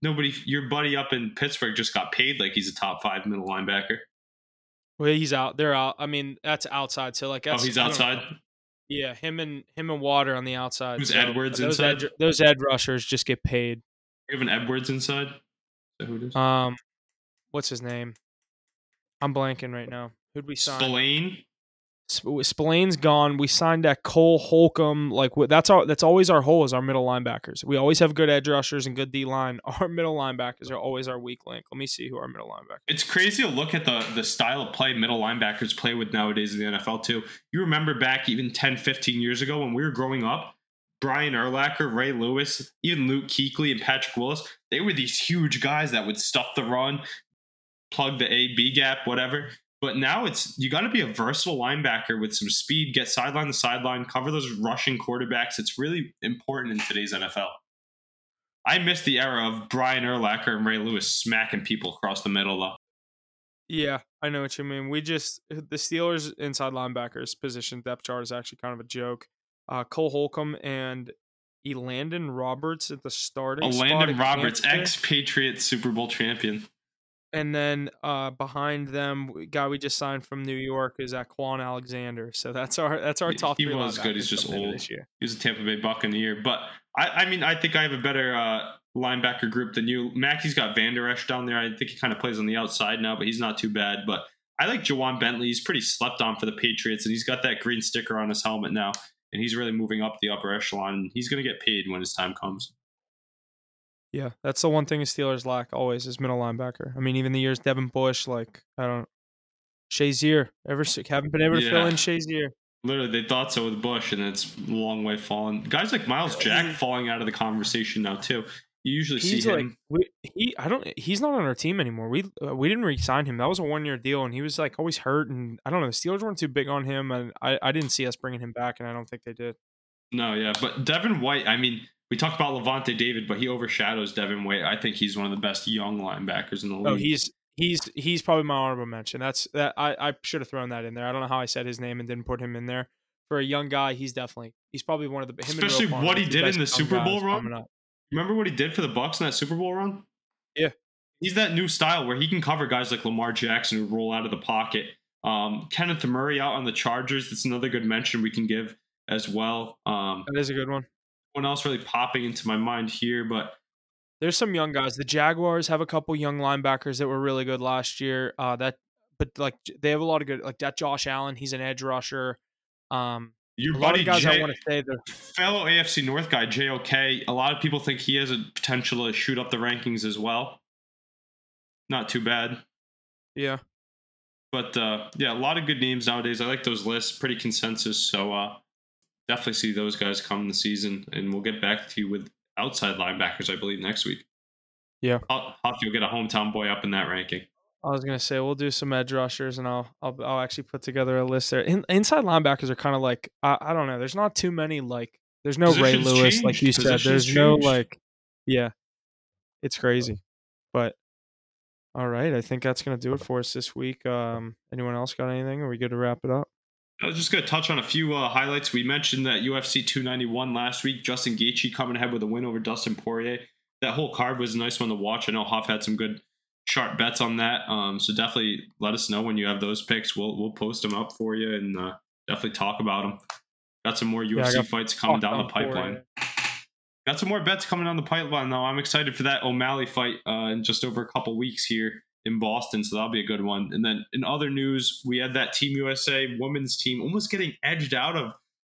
nobody. Your buddy up in Pittsburgh just got paid like he's a top five middle linebacker. Well, he's out. They're out. I mean, that's outside. So like, that's, oh, he's outside. Yeah, him and him and Water on the outside. Who's so Edwards those inside? Ed, those Ed rushers just get paid. You have an Edwards inside. Who it is? Um, what's his name? I'm blanking right now. Who'd we sign? Spillane. Sp- Spillane's gone. We signed that Cole Holcomb. Like that's our that's always our hole is our middle linebackers. We always have good edge rushers and good D line. Our middle linebackers are always our weak link. Let me see who our middle linebacker. It's crazy to look at the the style of play middle linebackers play with nowadays in the NFL too. You remember back even 10, 15 years ago when we were growing up, Brian Urlacher, Ray Lewis, even Luke Kuechly and Patrick Willis, they were these huge guys that would stuff the run, plug the A B gap, whatever. But now it's you got to be a versatile linebacker with some speed, get sideline to sideline, cover those rushing quarterbacks. It's really important in today's NFL. I miss the era of Brian Urlacher and Ray Lewis smacking people across the middle, though. Yeah, I know what you mean. We just the Steelers inside linebackers position depth chart is actually kind of a joke. Uh, Cole Holcomb and Elandon Roberts at the starting. spot Landon at Roberts, Kansas. ex Patriot Super Bowl champion. And then uh, behind them, guy we just signed from New York is that Kwon Alexander. So that's our that's our top he was good. He's just old. this year. He was a Tampa Bay Buccaneer. But I, I mean, I think I have a better uh, linebacker group than you. Mackey's got Vander Esch down there. I think he kind of plays on the outside now, but he's not too bad. But I like Ja'Whaun Bentley. He's pretty slept on for the Patriots, and he's got that green sticker on his helmet now. And he's really moving up the upper echelon. He's going to get paid when his time comes. Yeah, that's the one thing the Steelers lack always is middle linebacker. I mean, even the years Devin Bush, like I don't, Shazier, ever haven't been able to fill Yeah. in Shazier. Literally, they thought so with Bush, and it's a long way fallen. Guys like Myles Jack falling out of the conversation now too. You usually He's see like him. we, he. I don't. He's not on our team anymore. We uh, we didn't re-sign him. That was a one-year deal, and he was like always hurt. And I don't know. The Steelers weren't too big on him, and I I didn't see us bringing him back, and I don't think they did. No, yeah, but Devin White. I mean, we talked about Lavonte David, but he overshadows Devin White. I think he's one of the best young linebackers in the league. Oh, he's he's he's probably my honorable mention. That's that I I should have thrown that in there. I don't know how I said his name and didn't put him in there. For a young guy, he's definitely he's probably one of the him Especially what he did in the Super Bowl run? Remember what he did for the Bucs in that Super Bowl run? Yeah. He's that new style where he can cover guys like Lamar Jackson who roll out of the pocket. Um, Kenneth Murray out on the Chargers. That's another good mention we can give as well. Um, That is a good one. One else really popping into my mind here, but There's some young guys. The Jaguars have a couple young linebackers that were really good last year. Uh, that, but like they have a lot of good like that. Josh Allen, he's an edge rusher. Um, your buddy guys I want to say they're fellow AFC North guy, JOK, a lot of people think he has a potential to shoot up the rankings as well. Not too bad. yeah. But uh, yeah, a lot of good names nowadays. I like those lists, pretty consensus. So uh, definitely see those guys come the season, and we'll get back to you with outside linebackers, I believe, next week. Yeah. I'll, Huff, you'll get a hometown boy up in that ranking. I was gonna say we'll do some edge rushers, and I'll I'll, I'll actually put together a list there. In, inside linebackers are kind of like I, I don't know. There's not too many like. There's no Ray Positions Lewis like changed. you said. Positions There's no like, yeah, it's crazy. But all right, I think that's gonna do it for us this week. Um, anyone else got anything? Are we good to wrap it up? I was just going to touch on a few uh, highlights. We mentioned that UFC 291 last week. Justin Gaethje coming ahead with a win over Dustin Poirier. That whole card was a nice one to watch. I know Hoff had some good sharp bets on that. Um, so definitely let us know when you have those picks. We'll we'll post them up for you and uh, definitely talk about them. Got some more UFC got fights coming down the pipeline. Got some more bets coming down the pipeline though. I'm excited for that O'Malley fight uh, in just over a couple weeks here in Boston, so that'll be a good one. And then in other news, we had that Team USA women's team almost getting edged out of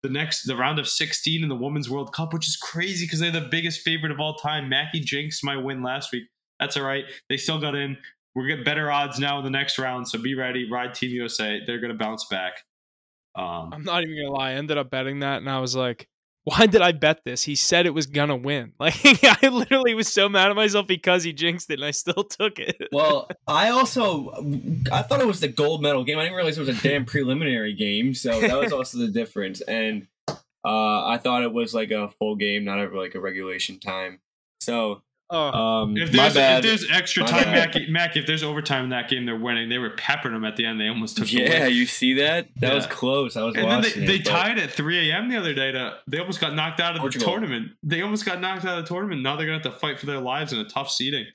the next the round of 16 in the Women's World Cup, which is crazy because they're the biggest favorite of all time. Mackey Jinx my win last week. That's all right. They still got in. We're getting better odds now in the next round, so be ready. Ride Team USA. They're gonna bounce back. Um, I'm not even gonna lie. I ended up betting that, and I was like, "Why did I bet this?" He said it was gonna win. Like I literally was so mad at myself because he jinxed it, and I still took it. Well, I also I thought it was the gold medal game. I didn't realize it was a damn preliminary game, so that was also the difference. And uh, I thought it was like a full game, not a, like a regulation time. So oh, um, If my there's, bad. if there's extra My time, bad. Mac, Mac, if there's overtime in that game, they're winning. They were peppering them at the end. They almost took the yeah, you see that? That was close. I was And then watching they, they it, but- tied at 3 a.m. the other day. To they almost got knocked out of Portugal. the tournament. They almost got knocked out of the tournament. Now they're gonna have to fight for their lives in a tough seeding.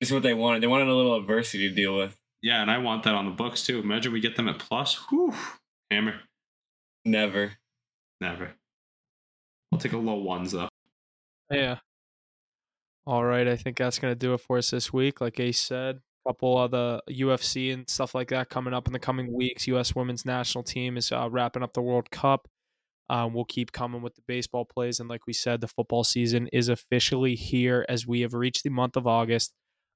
It's what they wanted. They wanted a little adversity to deal with. Yeah, and I want that on the books too. Imagine we get them at plus. Whew, hammer. Never. Never. I'll take a low ones though. yeah. All right, I think that's gonna do it for us this week. Like Ace said, a couple of the UFC and stuff like that coming up in the coming weeks. U.S. Women's National Team is uh, wrapping up the World Cup. Um, we'll keep coming with the baseball plays, and like we said, the football season is officially here as we have reached the month of August.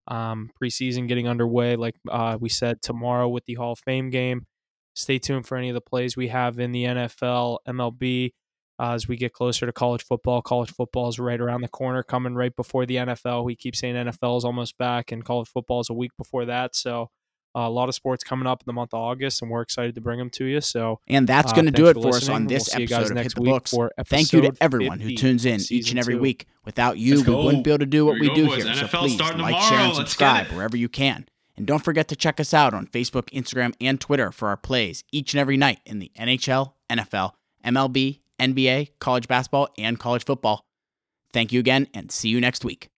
Um, preseason getting underway, like uh, we said tomorrow with the Hall of Fame game. Stay tuned for any of the plays we have in the NFL, MLB. Uh, as we get closer to college football, college football is right around the corner, coming right before the NFL. We keep saying NFL is almost back, and college football is a week before that. So Uh, a lot of sports coming up in the month of August, and we're excited to bring them to you. So, And that's uh, going to thanks do it for for us listening. on We'll this see you guys episode of Hit next the week Books. for Thank you to everyone who tunes in each and every two. week. Without you, we wouldn't be able to do what Here we we do boys. here. So NFL please like, tomorrow. share, and Let's subscribe wherever you can. And don't forget to check us out on Facebook, Instagram, and Twitter for our plays each and every night in the NHL, NFL, MLB, NBA, college basketball, and college football. Thank you again, and see you next week.